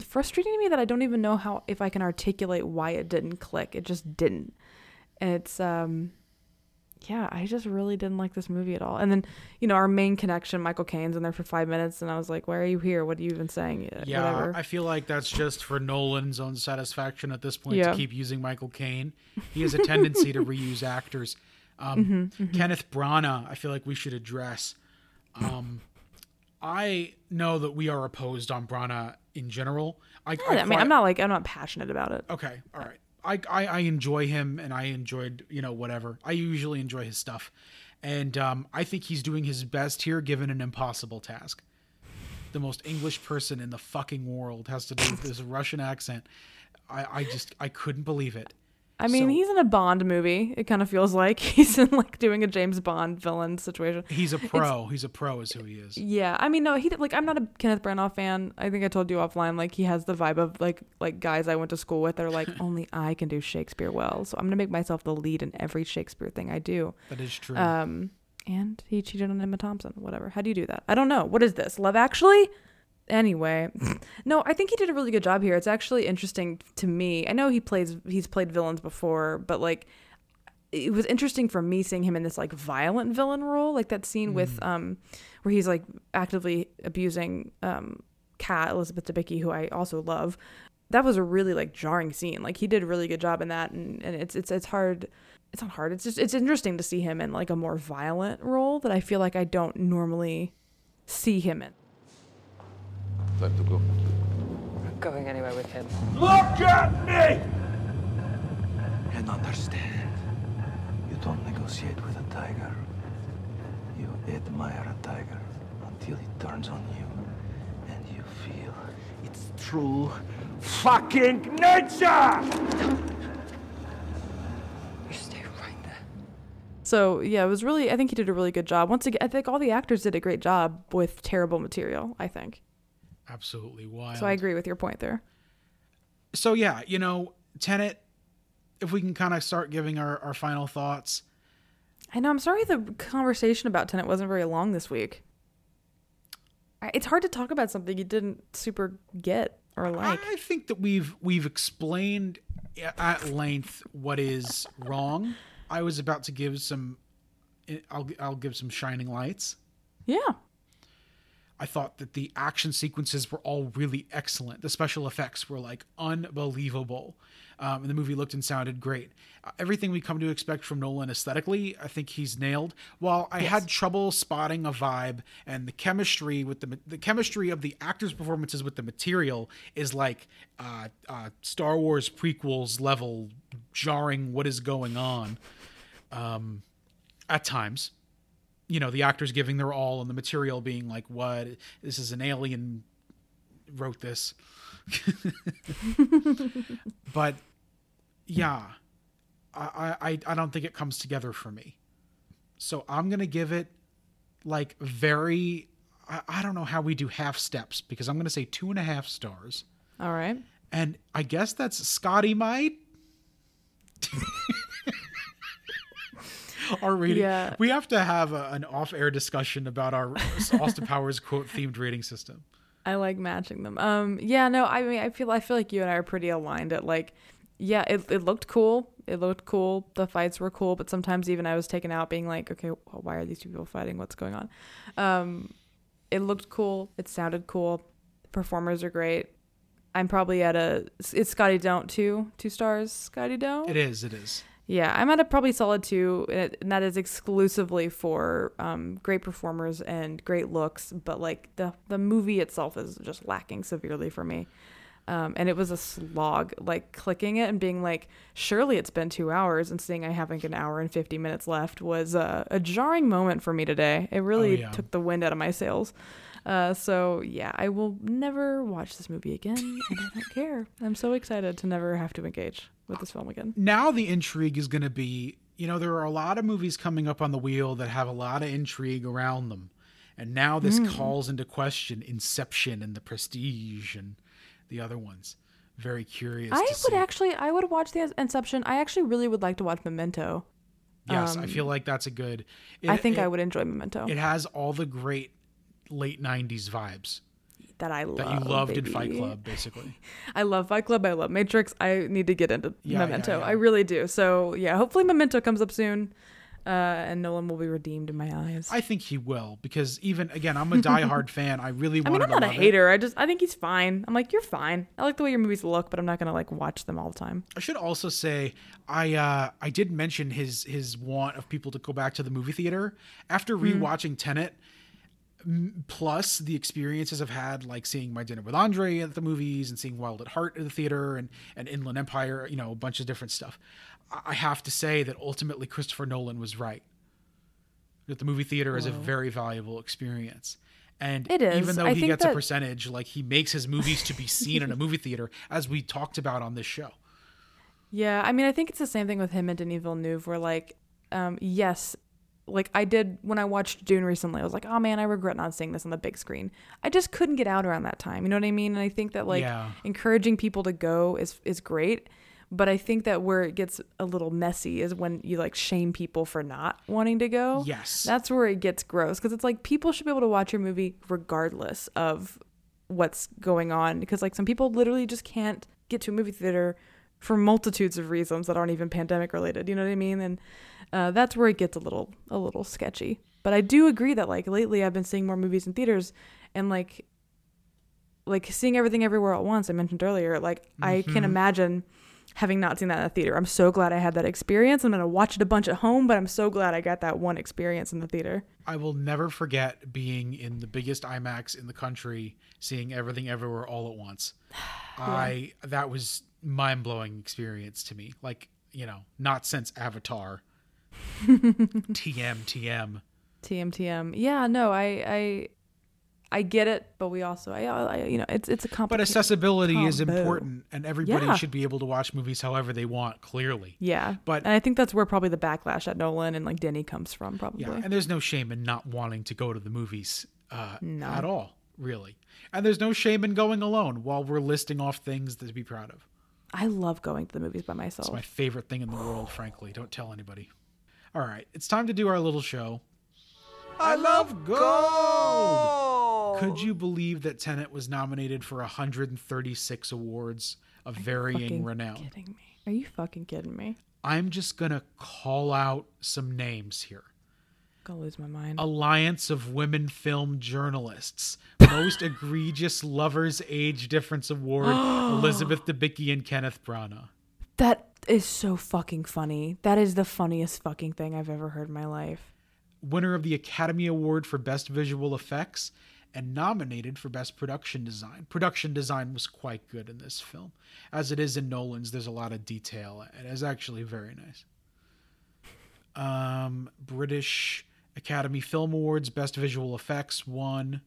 frustrating to me that I don't even know how if I can articulate why it didn't click. It just didn't. And it's um yeah, I just really didn't like this movie at all. And then, you know, our main connection, Michael Caine's in there for five minutes, and I was like, "Why are you here? What are you even saying?" Uh, Yeah, Whatever. I feel like that's just for Nolan's own satisfaction at this point Yeah. to keep using Michael Caine. *laughs* He has a tendency to reuse actors. Um, Mm-hmm, Kenneth Branagh, I feel like we should address. Um, I know that we are opposed on Branagh in general. I, Yeah, I, mean, I'm not like I'm not passionate about it. Okay, all right. I, I I enjoy him, and I enjoyed you know whatever. I usually enjoy his stuff, and um, I think he's doing his best here, given an impossible task. The most English person in the fucking world has to do this Russian accent. I I just I couldn't believe it. I mean, So- he's in a Bond movie. It kind of feels like *laughs* he's in like doing a James Bond villain situation. He's a pro. He's a pro, is who he is. Yeah, I mean, no, he like I'm not a Kenneth Branagh fan. I think I told you offline. Like he has the vibe of like like guys I went to school with. They're like *laughs* only I can do Shakespeare well, so I'm gonna make myself the lead in every Shakespeare thing I do. That is true. Um, and he cheated on Emma Thompson. Whatever. How do you do that? I don't know. What is this? Love Actually? Anyway, *laughs* no, I think he did a really good job here. It's actually interesting to me. I know he plays he's played villains before, but like it was interesting for me seeing him in this like violent villain role, like that scene with um where he's like actively abusing um Kat Elizabeth Debicki, who I also love. That was a really like jarring scene. Like he did a really good job in that, and, and it's it's it's hard. It's not hard. It's just it's interesting to see him in like a more violent role that I feel like I don't normally see him in. Time to go. Not going anywhere with him. Look at me! And understand, you don't negotiate with a tiger. You admire a tiger until he turns on you and you feel its true fucking nature! You stay right there. So yeah, it was really. I think he did a really good job. Once again, I think all the actors did a great job with terrible material. I think. Absolutely wild. So I agree with your point there. So yeah, you know, Tenet. If we can kind of start giving our, our final thoughts. I know. I'm sorry the conversation about Tenet wasn't very long this week. I- It's hard to talk about something you didn't super get or like. I think that we've we've explained at length what is wrong. I was about to give some. I'll I'll give some shining lights. Yeah. I thought that the action sequences were all really excellent. The special effects were like unbelievable. Um, and the movie looked and sounded great. Uh, everything we come to expect from Nolan aesthetically, I think he's nailed. While I had trouble spotting a vibe, and the chemistry with the the chemistry of the actors' performances with the material is like uh, uh, Star Wars prequels level jarring. What is going on? Um, at times you know the actors giving their all and the material being like what? This is an alien wrote this. *laughs* But yeah I, I i don't think it comes together for me. So i'm gonna give it like very I, I don't know how we do half steps because i'm gonna say two and a half stars. All right. and i guess that's scotty might *laughs* *laughs* our rating. Yeah. We have to have a, an off-air discussion about our *laughs* Austin Powers quote themed rating system. I like matching them. Um, yeah, no, I mean, I feel, I feel like you and I are pretty aligned at like, yeah, it, it looked cool. It looked cool. The fights were cool, but sometimes even I was taken out being like, okay, well, why are these two people fighting? What's going on? Um, it looked cool. It sounded cool. The performers are great. I'm probably at a, it's Scotty Don't two, two stars, Scotty Don't. It is. It is. Yeah, I'm at a probably solid two, and that is exclusively for um, great performers and great looks. But like the the movie itself is just lacking severely for me. Um, and it was a slog, like clicking it and being like, surely it's been two hours, and seeing I have like an hour and 50 minutes left was a, a jarring moment for me today. It really yeah. took the wind out of my sails. Uh, so yeah, I will never watch this movie again, and I don't *laughs* care. I'm so excited to never have to engage with this film again. Now the intrigue is going to be, you know, there are a lot of movies coming up on the wheel that have a lot of intrigue around them. And now this Hmm. calls into question Inception and The Prestige and the other ones. Very curious. I would see. actually, I would watch the Inception. I actually really would like to watch Memento. Yes, I um, feel like that's a good. I it- think I would enjoy Memento. It has all the great late '90s vibes that I love. that you loved in Fight. Club, basically. *laughs* I love Fight Club. I love Matrix. I need to get into Yeah, yeah, Memento. yeah. I really do. So yeah, hopefully Memento comes up soon, uh, and Nolan will be redeemed in my eyes. I think he will because even again, I'm a diehard *laughs* fan. I really I wanted mean, I'm not a love it. hater. I just I think he's fine. I'm like, you're fine. I like the way your movies look, but I'm not gonna like watch them all the time. I should also say I uh, I did mention his his want of people to go back to the movie theater after Hmm. rewatching Tenet. Plus the experiences I've had, like seeing My Dinner with Andre at the movies and seeing Wild at Heart at the theater and, and Inland Empire, you know, a bunch of different stuff. I- have to say that ultimately Christopher Nolan was right. That the movie theater is a very valuable experience. And It is. even though I he gets a percentage, like he makes his movies to be seen in a movie theater, as we talked about on this show. Yeah, I mean, I think it's the same thing with him and Denis Villeneuve, where like, um, yes, like I did when I watched Dune recently, I was like, oh man, I regret not seeing this on the big screen. I just couldn't get out around that time. You know what I mean? And I think that like Yeah. encouraging people to go is is great, but I think that where it gets a little messy is when you like shame people for not wanting to go. Yes. that's where it gets gross because it's like people should be able to watch your movie regardless of what's going on because like some people literally just can't get to a movie theater for multitudes of reasons that aren't even pandemic related you know what i mean and uh, that's where it gets a little a little sketchy but i do agree that like lately i've been seeing more movies in theaters and like like seeing everything everywhere at once i mentioned earlier like i can imagine having not seen that in a theater i'm so glad i had that experience i'm going to watch it a bunch at home but i'm so glad i got that one experience in the theater I will never forget being in the biggest IMAX in the country, seeing everything everywhere all at once. *sighs* I that was mind blowing experience to me. Like you know, not since Avatar. *laughs* TM TM. TMTM. Yeah, no, I I I get it, but we also, I, I you know, it's it's a But complicated. accessibility is important, and everybody Yeah. should be able to watch movies however they want. Clearly, Yeah, But- and I think that's where probably the backlash at Nolan and like Denny comes from, probably. yeah. And there's no shame in not wanting to go to the movies uh, No. at all, really. And there's no shame in going alone. While we're listing off things to be proud of. I love going to the movies by myself. It's my favorite thing in the world, frankly. Don't tell anybody. All right, it's time to do our little show. I love gold. Could you believe that Tenet was nominated for 136 awards of varying fucking renown? kidding me? Are you fucking kidding me? I'm just gonna call out some names here. Gonna lose my mind. Alliance of Women Film Journalists, Most *gasps* Egregious Lovers Age Difference Award, *gasps* Elizabeth Debicki and Kenneth Branagh. That is so fucking funny. That is the funniest fucking thing I've ever heard in my life. Winner of the Academy Award for Best Visual Effects, and nominated for Best Production Design. Production design was quite good in this film. As it is in Nolan's, there's a lot of detail, and it's actually very nice. Um, British Academy Film Awards, Best Visual Effects won.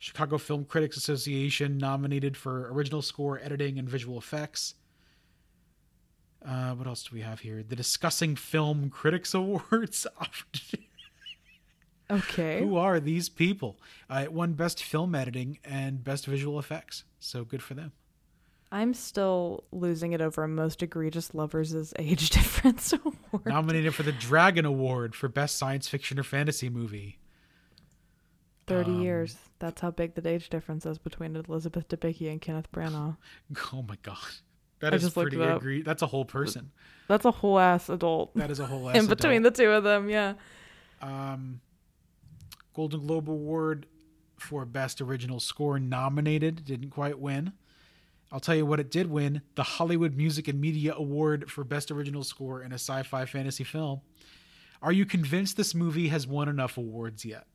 Chicago Film Critics Association nominated for original score, editing, and visual effects. Uh, what else do we have here? The Discussing Film Critics Awards. *laughs* Okay. Who are these people? Uh, it won Best Film Editing and Best Visual Effects. So good for them. I'm still losing it over a most egregious lovers' age *laughs* difference award. Nominated for the Dragon Award for Best Science Fiction or Fantasy Movie. 30 years. That's how big the age difference is between Elizabeth Debicki and Kenneth Branagh. *laughs* Oh my god, that I is pretty it agree. That's a whole person. That's a whole ass adult That is a whole. *laughs* Ass. In between the two of them. Yeah. um, Golden Globe Award for Best Original Score nominated, didn't quite win. I'll tell you what it did win the Hollywood Music and Media Award for Best Original Score in a Sci Fi Fantasy Film. Are you convinced this movie has won enough awards yet?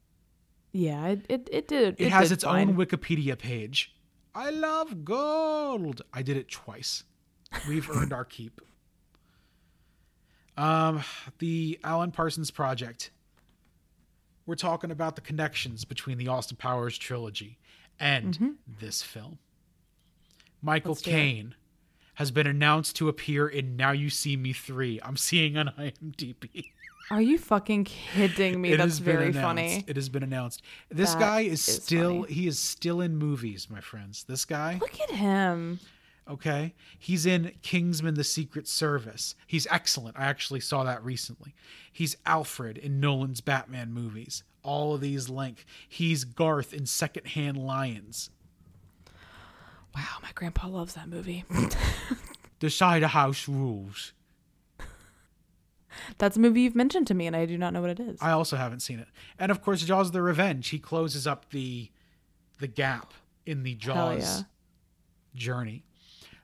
Yeah, it, it, it did. It, has did its fine. own Wikipedia page. I love gold. I did it twice. We've earned our keep. Um, the Alan Parsons Project. We're talking about the connections between the Austin Powers trilogy and this film. Michael Mm-hmm. Let's do it. Caine has been announced to appear in Now You See Me 3. I'm seeing on *laughs* IMDb. Are you fucking kidding me? It That's very announced. funny. It has been announced. This That guy is, is still funny. he is still in movies, my friends. This guy, Look at him. Okay? He's in Kingsman the Secret Service. He's excellent. I actually saw that recently. He's Alfred in Nolan's Batman movies. All of these link. He's Garth in Secondhand Lions. Wow, my grandpa loves that movie. *laughs* The Cider House Rules. That's a movie you've mentioned to me, and I do not know what it is. I also haven't seen it. And of course, Jaws the Revenge. He closes up the the gap in the Jaws yeah. journey.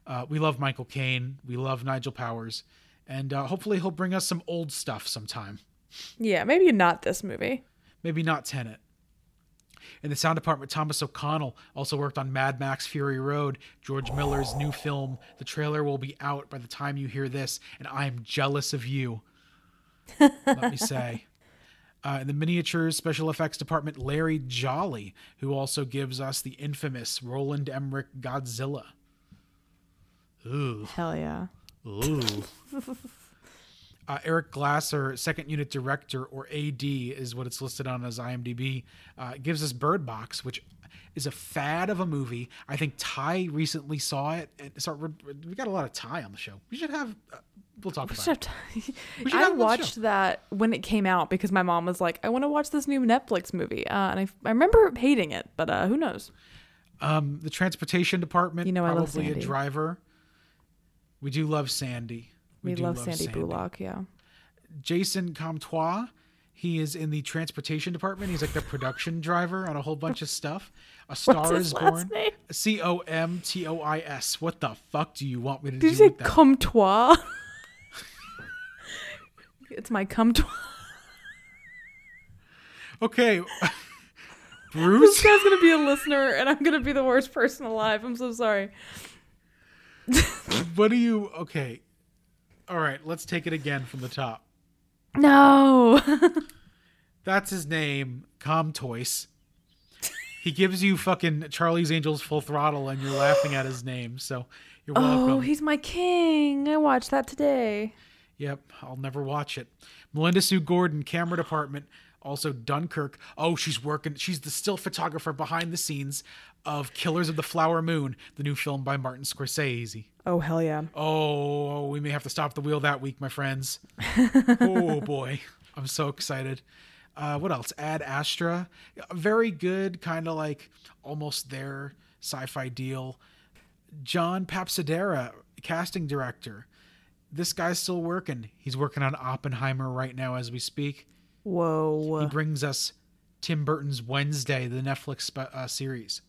Uh, we love Michael Caine. We love Nigel Powers, and uh, hopefully he'll bring us some old stuff sometime. Yeah, maybe not this movie. Maybe not Tenet. In the sound department, Thomas O'Connell also worked on Mad Max Fury Road, George Miller's new film. The trailer will be out by the time you hear this, and I am jealous of you. let me *laughs* say. Uh, in the miniatures special effects department, Larry Jolly, who also gives us the infamous Roland Emmerich Godzilla. Ooh. Hell yeah. Ooh. *laughs* uh, Eric Glasser, second unit director or AD, is what it's listed on as IMDb. Uh, gives us Bird Box, which is a fad of a movie. I think Ty recently saw it, and so we're, got a lot of Ty on the show. We should have. Uh, we'll talk about it. should *laughs* I have it on the watched that when it came out because my mom was like, "I want to watch this new Netflix movie," uh, and I, I remember hating it, but uh, who knows? Um, the transportation department, You know probably a driver. We do love Sandy. We, do love, Sandy, Bullock. Yeah. Jason Comtois. He is in the transportation department. He's like the production driver on a whole bunch of stuff. A *laughs* Star What's his is last Born. C O M T O I S. What the fuck do you want me to Did do you say comtois? *laughs* it's my comtois. okay. *laughs* This Bruce, guy's gonna be a listener, and I'm gonna be the worst person alive. I'm so sorry. *laughs* what do you. Okay. All right, let's take it again from the top. No. *laughs* That's his name, Comtois. He gives you fucking Charlie's Angels full throttle, and you're laughing at his name. So you're oh, welcome. Oh, he's my king. I watched that today. Yep, I'll never watch it. Melinda Sue Gordon, camera department. Also Dunkirk. Oh, she's working. She's the still photographer behind the scenes of Killers of the Flower Moon, the new film by Martin Scorsese. Oh hell yeah. Oh, we may have to stop the wheel that week, my friends. *laughs* oh boy, I'm so excited. Uh, what else? Ad Astra, very good, kind of like almost there sci-fi deal. John Papsidera, casting director. This guy's still working. He's working on Oppenheimer right now as we speak. He brings us Tim Burton's Wednesday, the Netflix uh, series.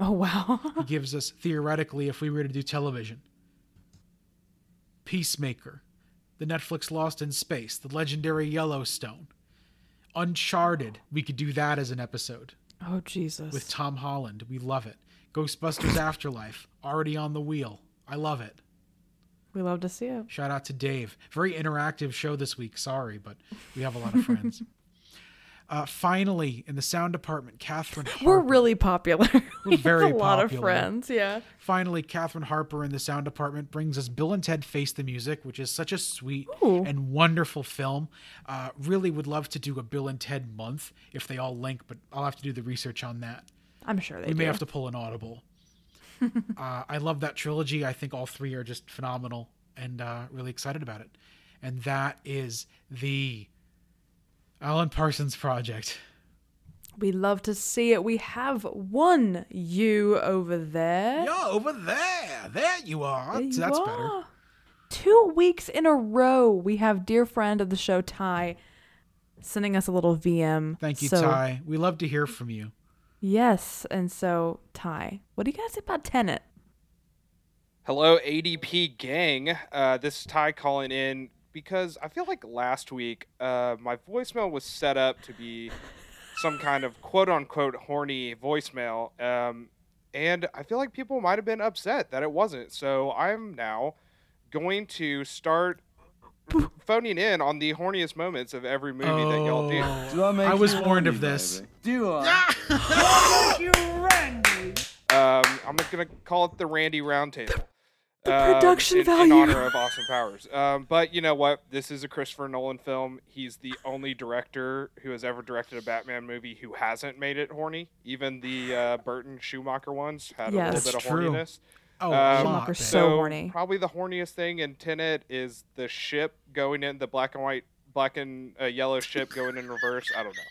Oh wow. He *laughs* gives us theoretically if we were to do television. Peacemaker, the Netflix Lost in Space, the legendary Yellowstone, Uncharted. We could do that as an episode oh Jesus. with Tom Holland. We love it. Ghostbusters Afterlife, already on the wheel. I love it. We love to see it. Shout out to Dave. Very interactive show this week. Sorry, but we have a lot of friends. *laughs* uh, finally, in the sound department, Catherine. *laughs* We're really popular. *laughs* We're very have a lot of friends. Yeah. Finally, Catherine Harper in the sound department brings us Bill and Ted Face the Music, which is such a sweet Ooh. and wonderful film. Uh, really would love to do a Bill and Ted month if they all link, but I'll have to do the research on that. I'm sure they we do. may have to pull an audible. *laughs* uh, I love that trilogy. I think all three are just phenomenal and uh, really excited about it. And that is the Alan Parsons Project. We love to see it. We have one you over there. Yeah, over there. There you are. There you That's better. Two weeks in a row, we have dear friend of the show, Ty, sending us a little VM. Thank you, So- Ty. We love to hear from you. Yes, and so Ty, what do you guys say about Tenet? Hello, ADP gang. Uh, this is Ty calling in because I feel like last week uh, my voicemail was set up to be some kind of quote unquote horny voicemail. Um, and I feel like people might have been upset that it wasn't. So I'm now going to start *laughs* phoning in on the horniest moments of every movie that y'all do. Oh, I was warned of this. Do I? *laughs* *laughs* Um, I'm gonna call it the Randy Roundtable. The um, production in, value. in honor of Austin Powers. Um, but you know what? This is a Christopher Nolan film. He's the only director who has ever directed a Batman movie who hasn't made it horny. Even the uh, Burton Schumacher ones had Yes. a little bit of That's true. horniness. Oh, Um, a lot Schumacher's better. so horny. Probably the horniest thing in Tenet is the ship going in the black and white, black and uh, yellow ship going in reverse. I don't know,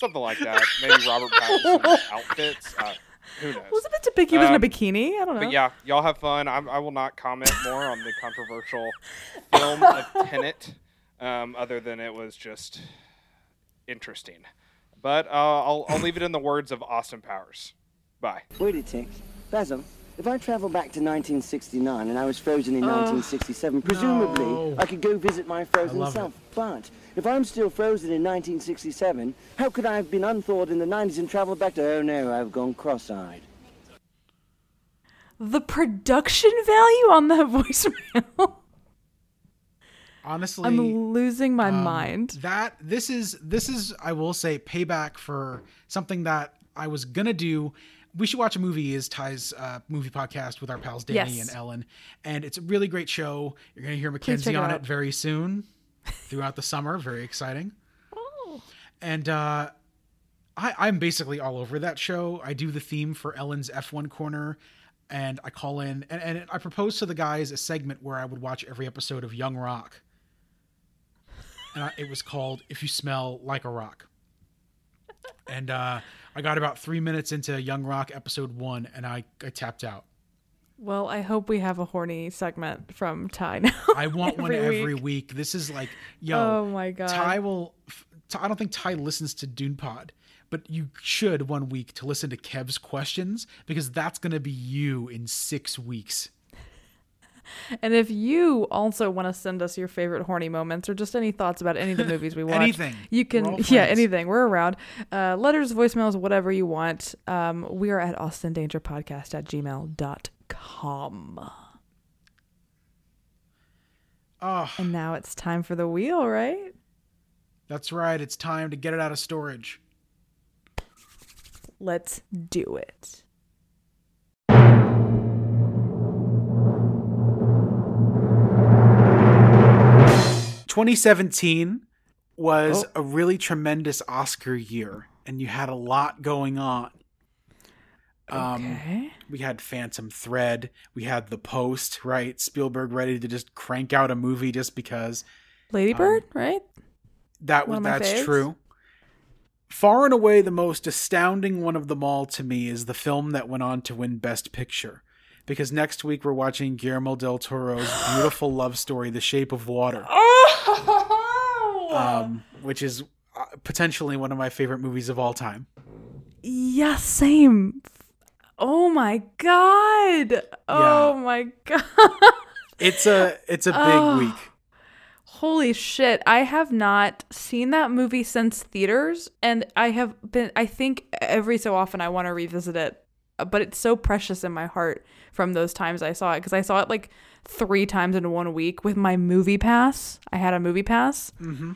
something like that. Maybe Robert Pattinson's *laughs* outfits. Uh, who knows? Was it meant to He was in a Um, bikini. I don't know. But yeah, y'all have fun. I'm, I will not comment more on the controversial *laughs* film of Tenet, um, other than it was just interesting. But uh, I'll, I'll leave it in the words of Austin Powers. Bye. Wait a tick. Basil, if I travel back to 1969 and I was frozen in 1967, presumably no. I could go visit my frozen love self. But if I'm still frozen in 1967, how could I have been unthawed in the 90s and traveled back to, oh no, I've gone cross-eyed? The production value on that *laughs* voicemail. Honestly, I'm losing my um, mind. That this is this is I will say payback for something that I was gonna do. We should watch a movie is Ty's uh, movie podcast with our pals Danny Yes. and Ellen, and it's a really great show. You're gonna hear check McKenzie on out. it very soon, throughout the summer. Very exciting. Oh. And uh, I, I'm basically all over that show. I do the theme for Ellen's F1 corner, and I call in and, and I propose to the guys a segment where I would watch every episode of Young Rock. And I, it was called "If You Smell Like a Rock." And uh, I got about three minutes into Young Rock episode one, and I, I tapped out. Well, I hope we have a horny segment from Ty now. *laughs* I want one Every every week. week. This is like, yo, Oh my God. Ty will. I don't think Ty listens to Dune Pod, but you should one week to listen to Kev's questions because that's gonna be you in six weeks. And if you also want to send us your favorite horny moments or just any thoughts about any of the *laughs* movies we watch, Anything. you can, yeah, anything. We're around. Uh, letters, voicemails, whatever you want. Um, we are at austindangerpodcast at gmail.com. Oh, And now it's time for the wheel, right? that's right. It's time to get it out of storage. Let's do it. 2017 was a really tremendous Oscar year, and you had a lot going on. Um, Okay. we had Phantom Thread, we had The Post, right? Spielberg ready to just crank out a movie just because. Ladybird, right? That was that's faves. true. Far and away, the most astounding one of them all to me is the film that went on to win Best Picture. Because next week we're watching Guillermo del Toro's *gasps* beautiful love story, The Shape of Water, um, which is uh, potentially one of my favorite movies of all time. Yeah, same. Oh my god. Oh my god. It's a it's a big Oh. week. Holy shit. I have not seen that movie since theaters and I have been I think every so often I want to revisit it. But it's so precious in my heart from those times I saw it because I saw it like 3 times in one week with my movie pass. I had a movie pass. hmm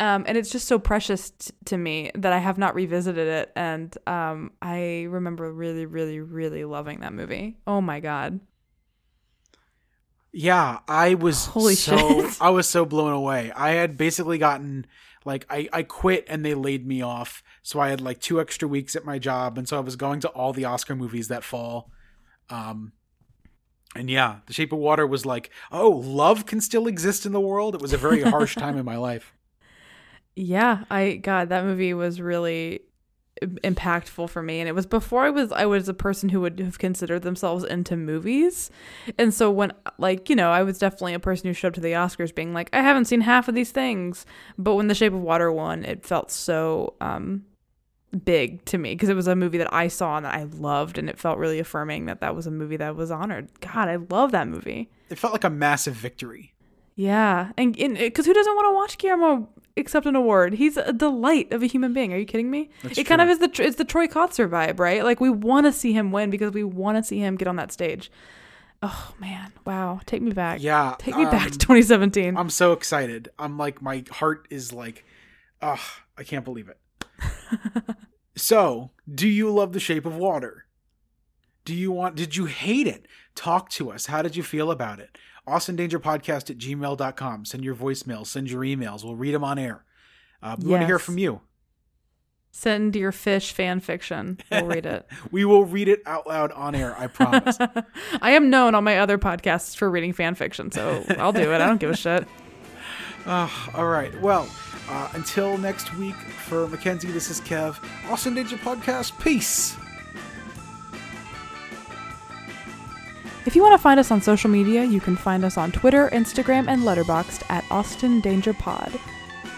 Um, and it's just so precious t- to me that I have not revisited it. And um, I remember really, really, really loving that movie. Oh my god! Yeah, I was Holy so shit. *laughs* I was so blown away. I had basically gotten like I I quit and they laid me off. So I had like two extra weeks at my job and so I was going to all the Oscar movies that fall. Um and yeah, The Shape of Water was like, "Oh, love can still exist in the world." It was a very harsh *laughs* time in my life. Yeah, I God, that movie was really impactful for me and it was before I was I was a person who would have considered themselves into movies. And so when like, you know, I was definitely a person who showed up to the Oscars being like, I haven't seen half of these things. But when The Shape of Water won, it felt so um big to me because it was a movie that I saw and that I loved and it felt really affirming that that was a movie that was honored. God, I love that movie. It felt like a massive victory. Yeah, and because who doesn't want to watch Guillermo accept an award? He's a delight of a human being. Are you kidding me? That's it kind of is the it's the Troy Kotsur vibe, right? Like we want to see him win because we want to see him get on that stage. Oh man, wow! Take me back. Yeah, take me back um, to 2017. I'm so excited. I'm like my heart is like ugh, I can't believe it. *laughs* so, do you love The Shape of Water? Do you want did you hate it? Talk to us. How did you feel about it? Austin Danger Podcast at gmail.com. Send your voicemails, send your emails. We'll read them on air. Uh, we want to hear from you. Send your fish fan fiction. We'll read it. *laughs* We will read it out loud on air, I promise. *laughs* I am known on my other podcasts for reading fan fiction, so I'll do it. I don't give a shit. Ah, all right. Well, uh, until next week, for McKenzie, this is Kev. Austin Danger Podcast. Peace. If you want to find us on social media, you can find us on Twitter, Instagram, and Letterboxd at Austin Danger Pod.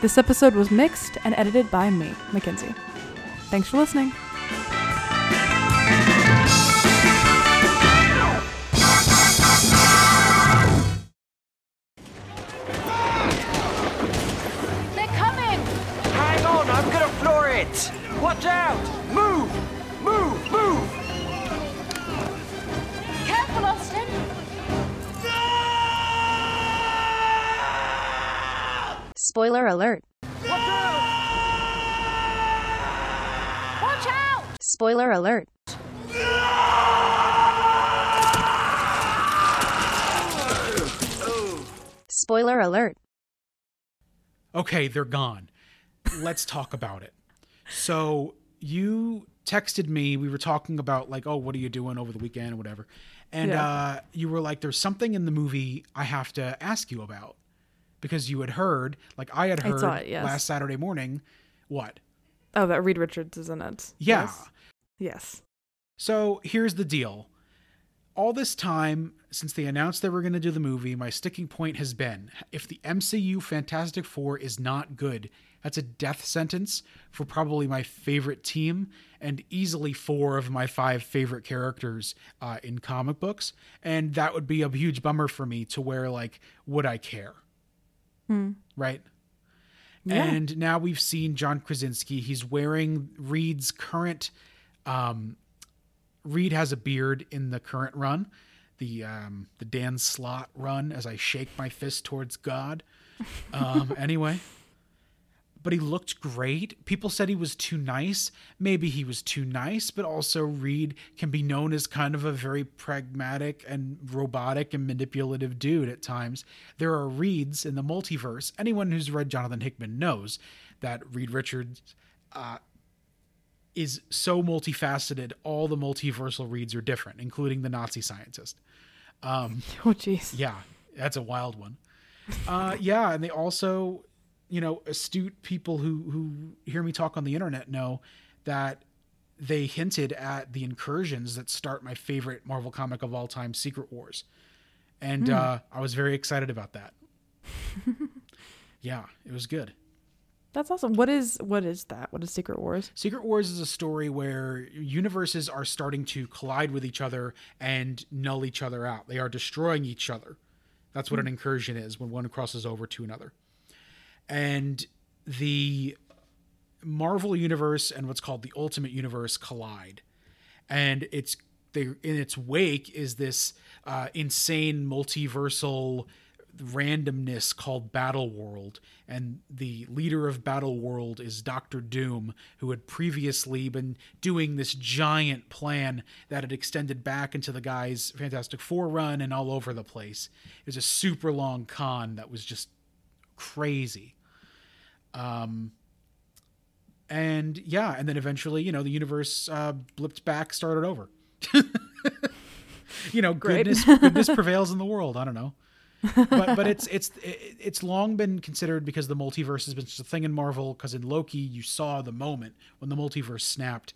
This episode was mixed and edited by me, Mackenzie. Thanks for listening. Spoiler alert. Watch out! Spoiler alert. Spoiler alert. Okay, they're gone. Let's talk about it. So you texted me. We were talking about like, oh, what are you doing over the weekend or whatever, and Yeah. uh, you were like, "There's something in the movie I have to ask you about," because you had heard, like I had heard saw it, yes. last Saturday morning. What? Oh, that Reed Richards is in it. Yeah. Yes. Yes. So here's the deal. All this time, since they announced they were going to do the movie, my sticking point has been if the MCU Fantastic Four is not good, that's a death sentence for probably my favorite team and easily four of my five favorite characters uh, in comic books. And that would be a huge bummer for me to where, like, would I care? Hmm. Right? Yeah. And now we've seen John Krasinski. He's wearing Reed's current um, Reed has a beard in the current run, the um, the Dan Slott run. As I shake my fist towards God. Um, *laughs* anyway, but he looked great. People said he was too nice. Maybe he was too nice, but also Reed can be known as kind of a very pragmatic and robotic and manipulative dude at times. There are Reeds in the multiverse. Anyone who's read Jonathan Hickman knows that Reed Richards uh, is so multifaceted. All the multiversal Reeds are different, including the Nazi scientist. Um, *laughs* oh, jeez. Yeah, that's a wild one. Uh, yeah, and they also, you know, astute people who who hear me talk on the internet know that they hinted at the incursions that start my favorite Marvel comic of all time, Secret Wars, and Hmm. uh, I was very excited about that. *laughs* yeah, it was good. That's awesome. What is what is that? What is Secret Wars? Secret Wars is a story where universes are starting to collide with each other and null each other out. They are destroying each other. That's what an incursion is when one crosses over to another. And the Marvel universe and what's called the Ultimate Universe collide. And it's they in its wake is this uh, insane multiversal randomness called Battle World, and the leader of Battle World is Doctor Doom, who had previously been doing this giant plan that had extended back into the guy's Fantastic Four run and all over the place. It was a super long con that was just crazy. Um, and yeah, and then eventually, you know, the universe uh, blipped back, started over. *laughs* you know, goodness goodness prevails in the world. I don't know but but it's it's it's long been considered because the multiverse has been such a thing in Marvel. Because in Loki, you saw the moment when the multiverse snapped.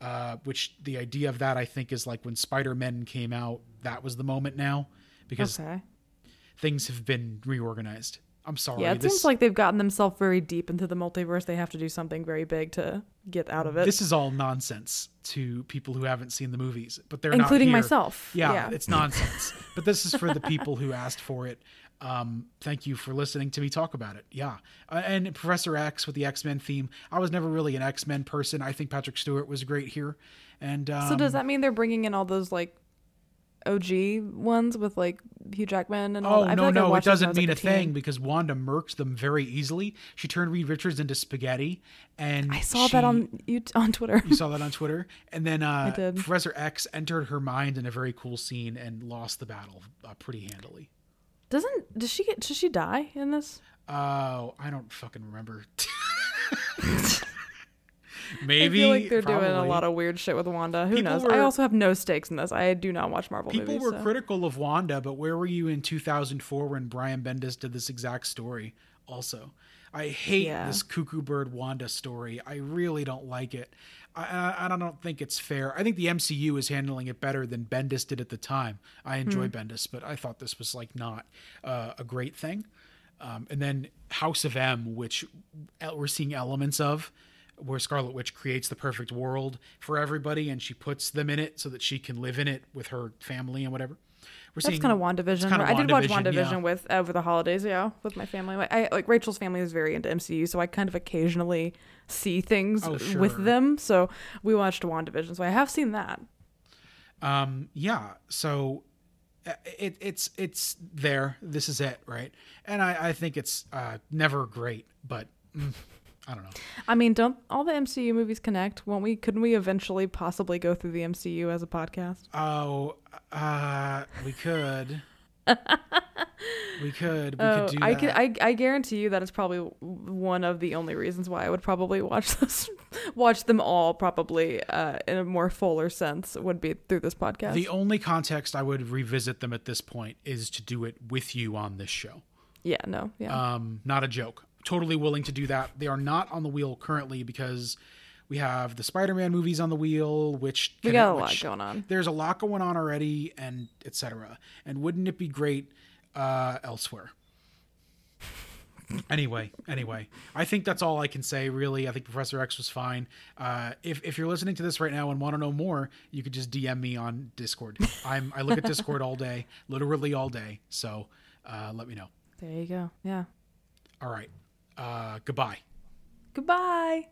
Uh, which the idea of that I think is like when Spider Man came out. That was the moment now because Okay. things have been reorganized. I'm sorry. Yeah, it this, seems like they've gotten themselves very deep into the multiverse. They have to do something very big to get out of it. this is all nonsense to people who haven't seen the movies, but they're Including not here. myself. Yeah, Yeah. it's nonsense. *laughs* but this is for the people who asked for it. Um, thank you for listening to me talk about it. Yeah, uh, and Professor X with the X Men theme. I was never really an X Men person. I think Patrick Stewart was great here. And um, so does that mean they're bringing in all those like OG ones with like Hugh Jackman and all Oh that? I no, like no, it watched those when I doesn't mean like, a thing because Wanda murked them very easily. She turned Reed Richards into spaghetti, and I saw she- that on you on Twitter. You saw that on Twitter, and then *laughs* uh, Professor X entered her mind in a very cool scene and lost the battle uh, pretty handily. Doesn't does she get does she die in this? Oh, I don't fucking remember. *laughs* *laughs* Maybe I feel like they're doing a lot of weird shit with Wanda. Who People knows? were- I also have no stakes in this. I do not watch Marvel People movies. were so. critical of Wanda, but where were you in 2004 when Brian Bendis did this exact story? Also, I hate Yeah. this cuckoo bird Wanda story. I really don't like it. I, I, I don't think it's fair. I think the MCU is handling it better than Bendis did at the time. I enjoy Hmm. Bendis, but I thought this was like not uh, a great thing. Um, and then House of M, which we're seeing elements of, where Scarlet Witch creates the perfect world for everybody, and she puts them in it so that she can live in it with her family and whatever. We're That's kind of WandaVision. kinda I did watch WandaVision, yeah. with over the holidays, yeah, with my family. Like, I like Rachel's family is very into MCU, so I kind of occasionally see things Oh, with them. So we watched WandaVision, so I have seen that. Um, yeah. So uh, it, it's it's there. This is it, right? And I, I think it's uh, never great, but mm, I don't know. I mean, don't all the MCU movies connect? Won't we? Couldn't we eventually possibly go through the MCU as a podcast? Oh, uh, we could. *laughs* we could. We Oh, could do I can. I, I guarantee you that is probably one of the only reasons why I would probably watch *laughs* this, watch them all probably uh, in a more fuller sense would be through this podcast. The only context I would revisit them at this point is to do it with you on this show. yeah. No. Yeah. Um, not a joke. Totally willing to do that. They are not on the wheel currently because we have the Spider-Man movies on the wheel, which We got a lot going on. There's a lot going on already, and etc. And wouldn't it be great uh, elsewhere? anyway, anyway, I think that's all I can say. Really, I think Professor X was fine. Uh, if if you're listening to this right now and want to know more, you could just DM me on Discord. I'm I look at Discord all day, literally all day. So uh, let me know. there you go. Yeah. All right. Uh, goodbye. Goodbye.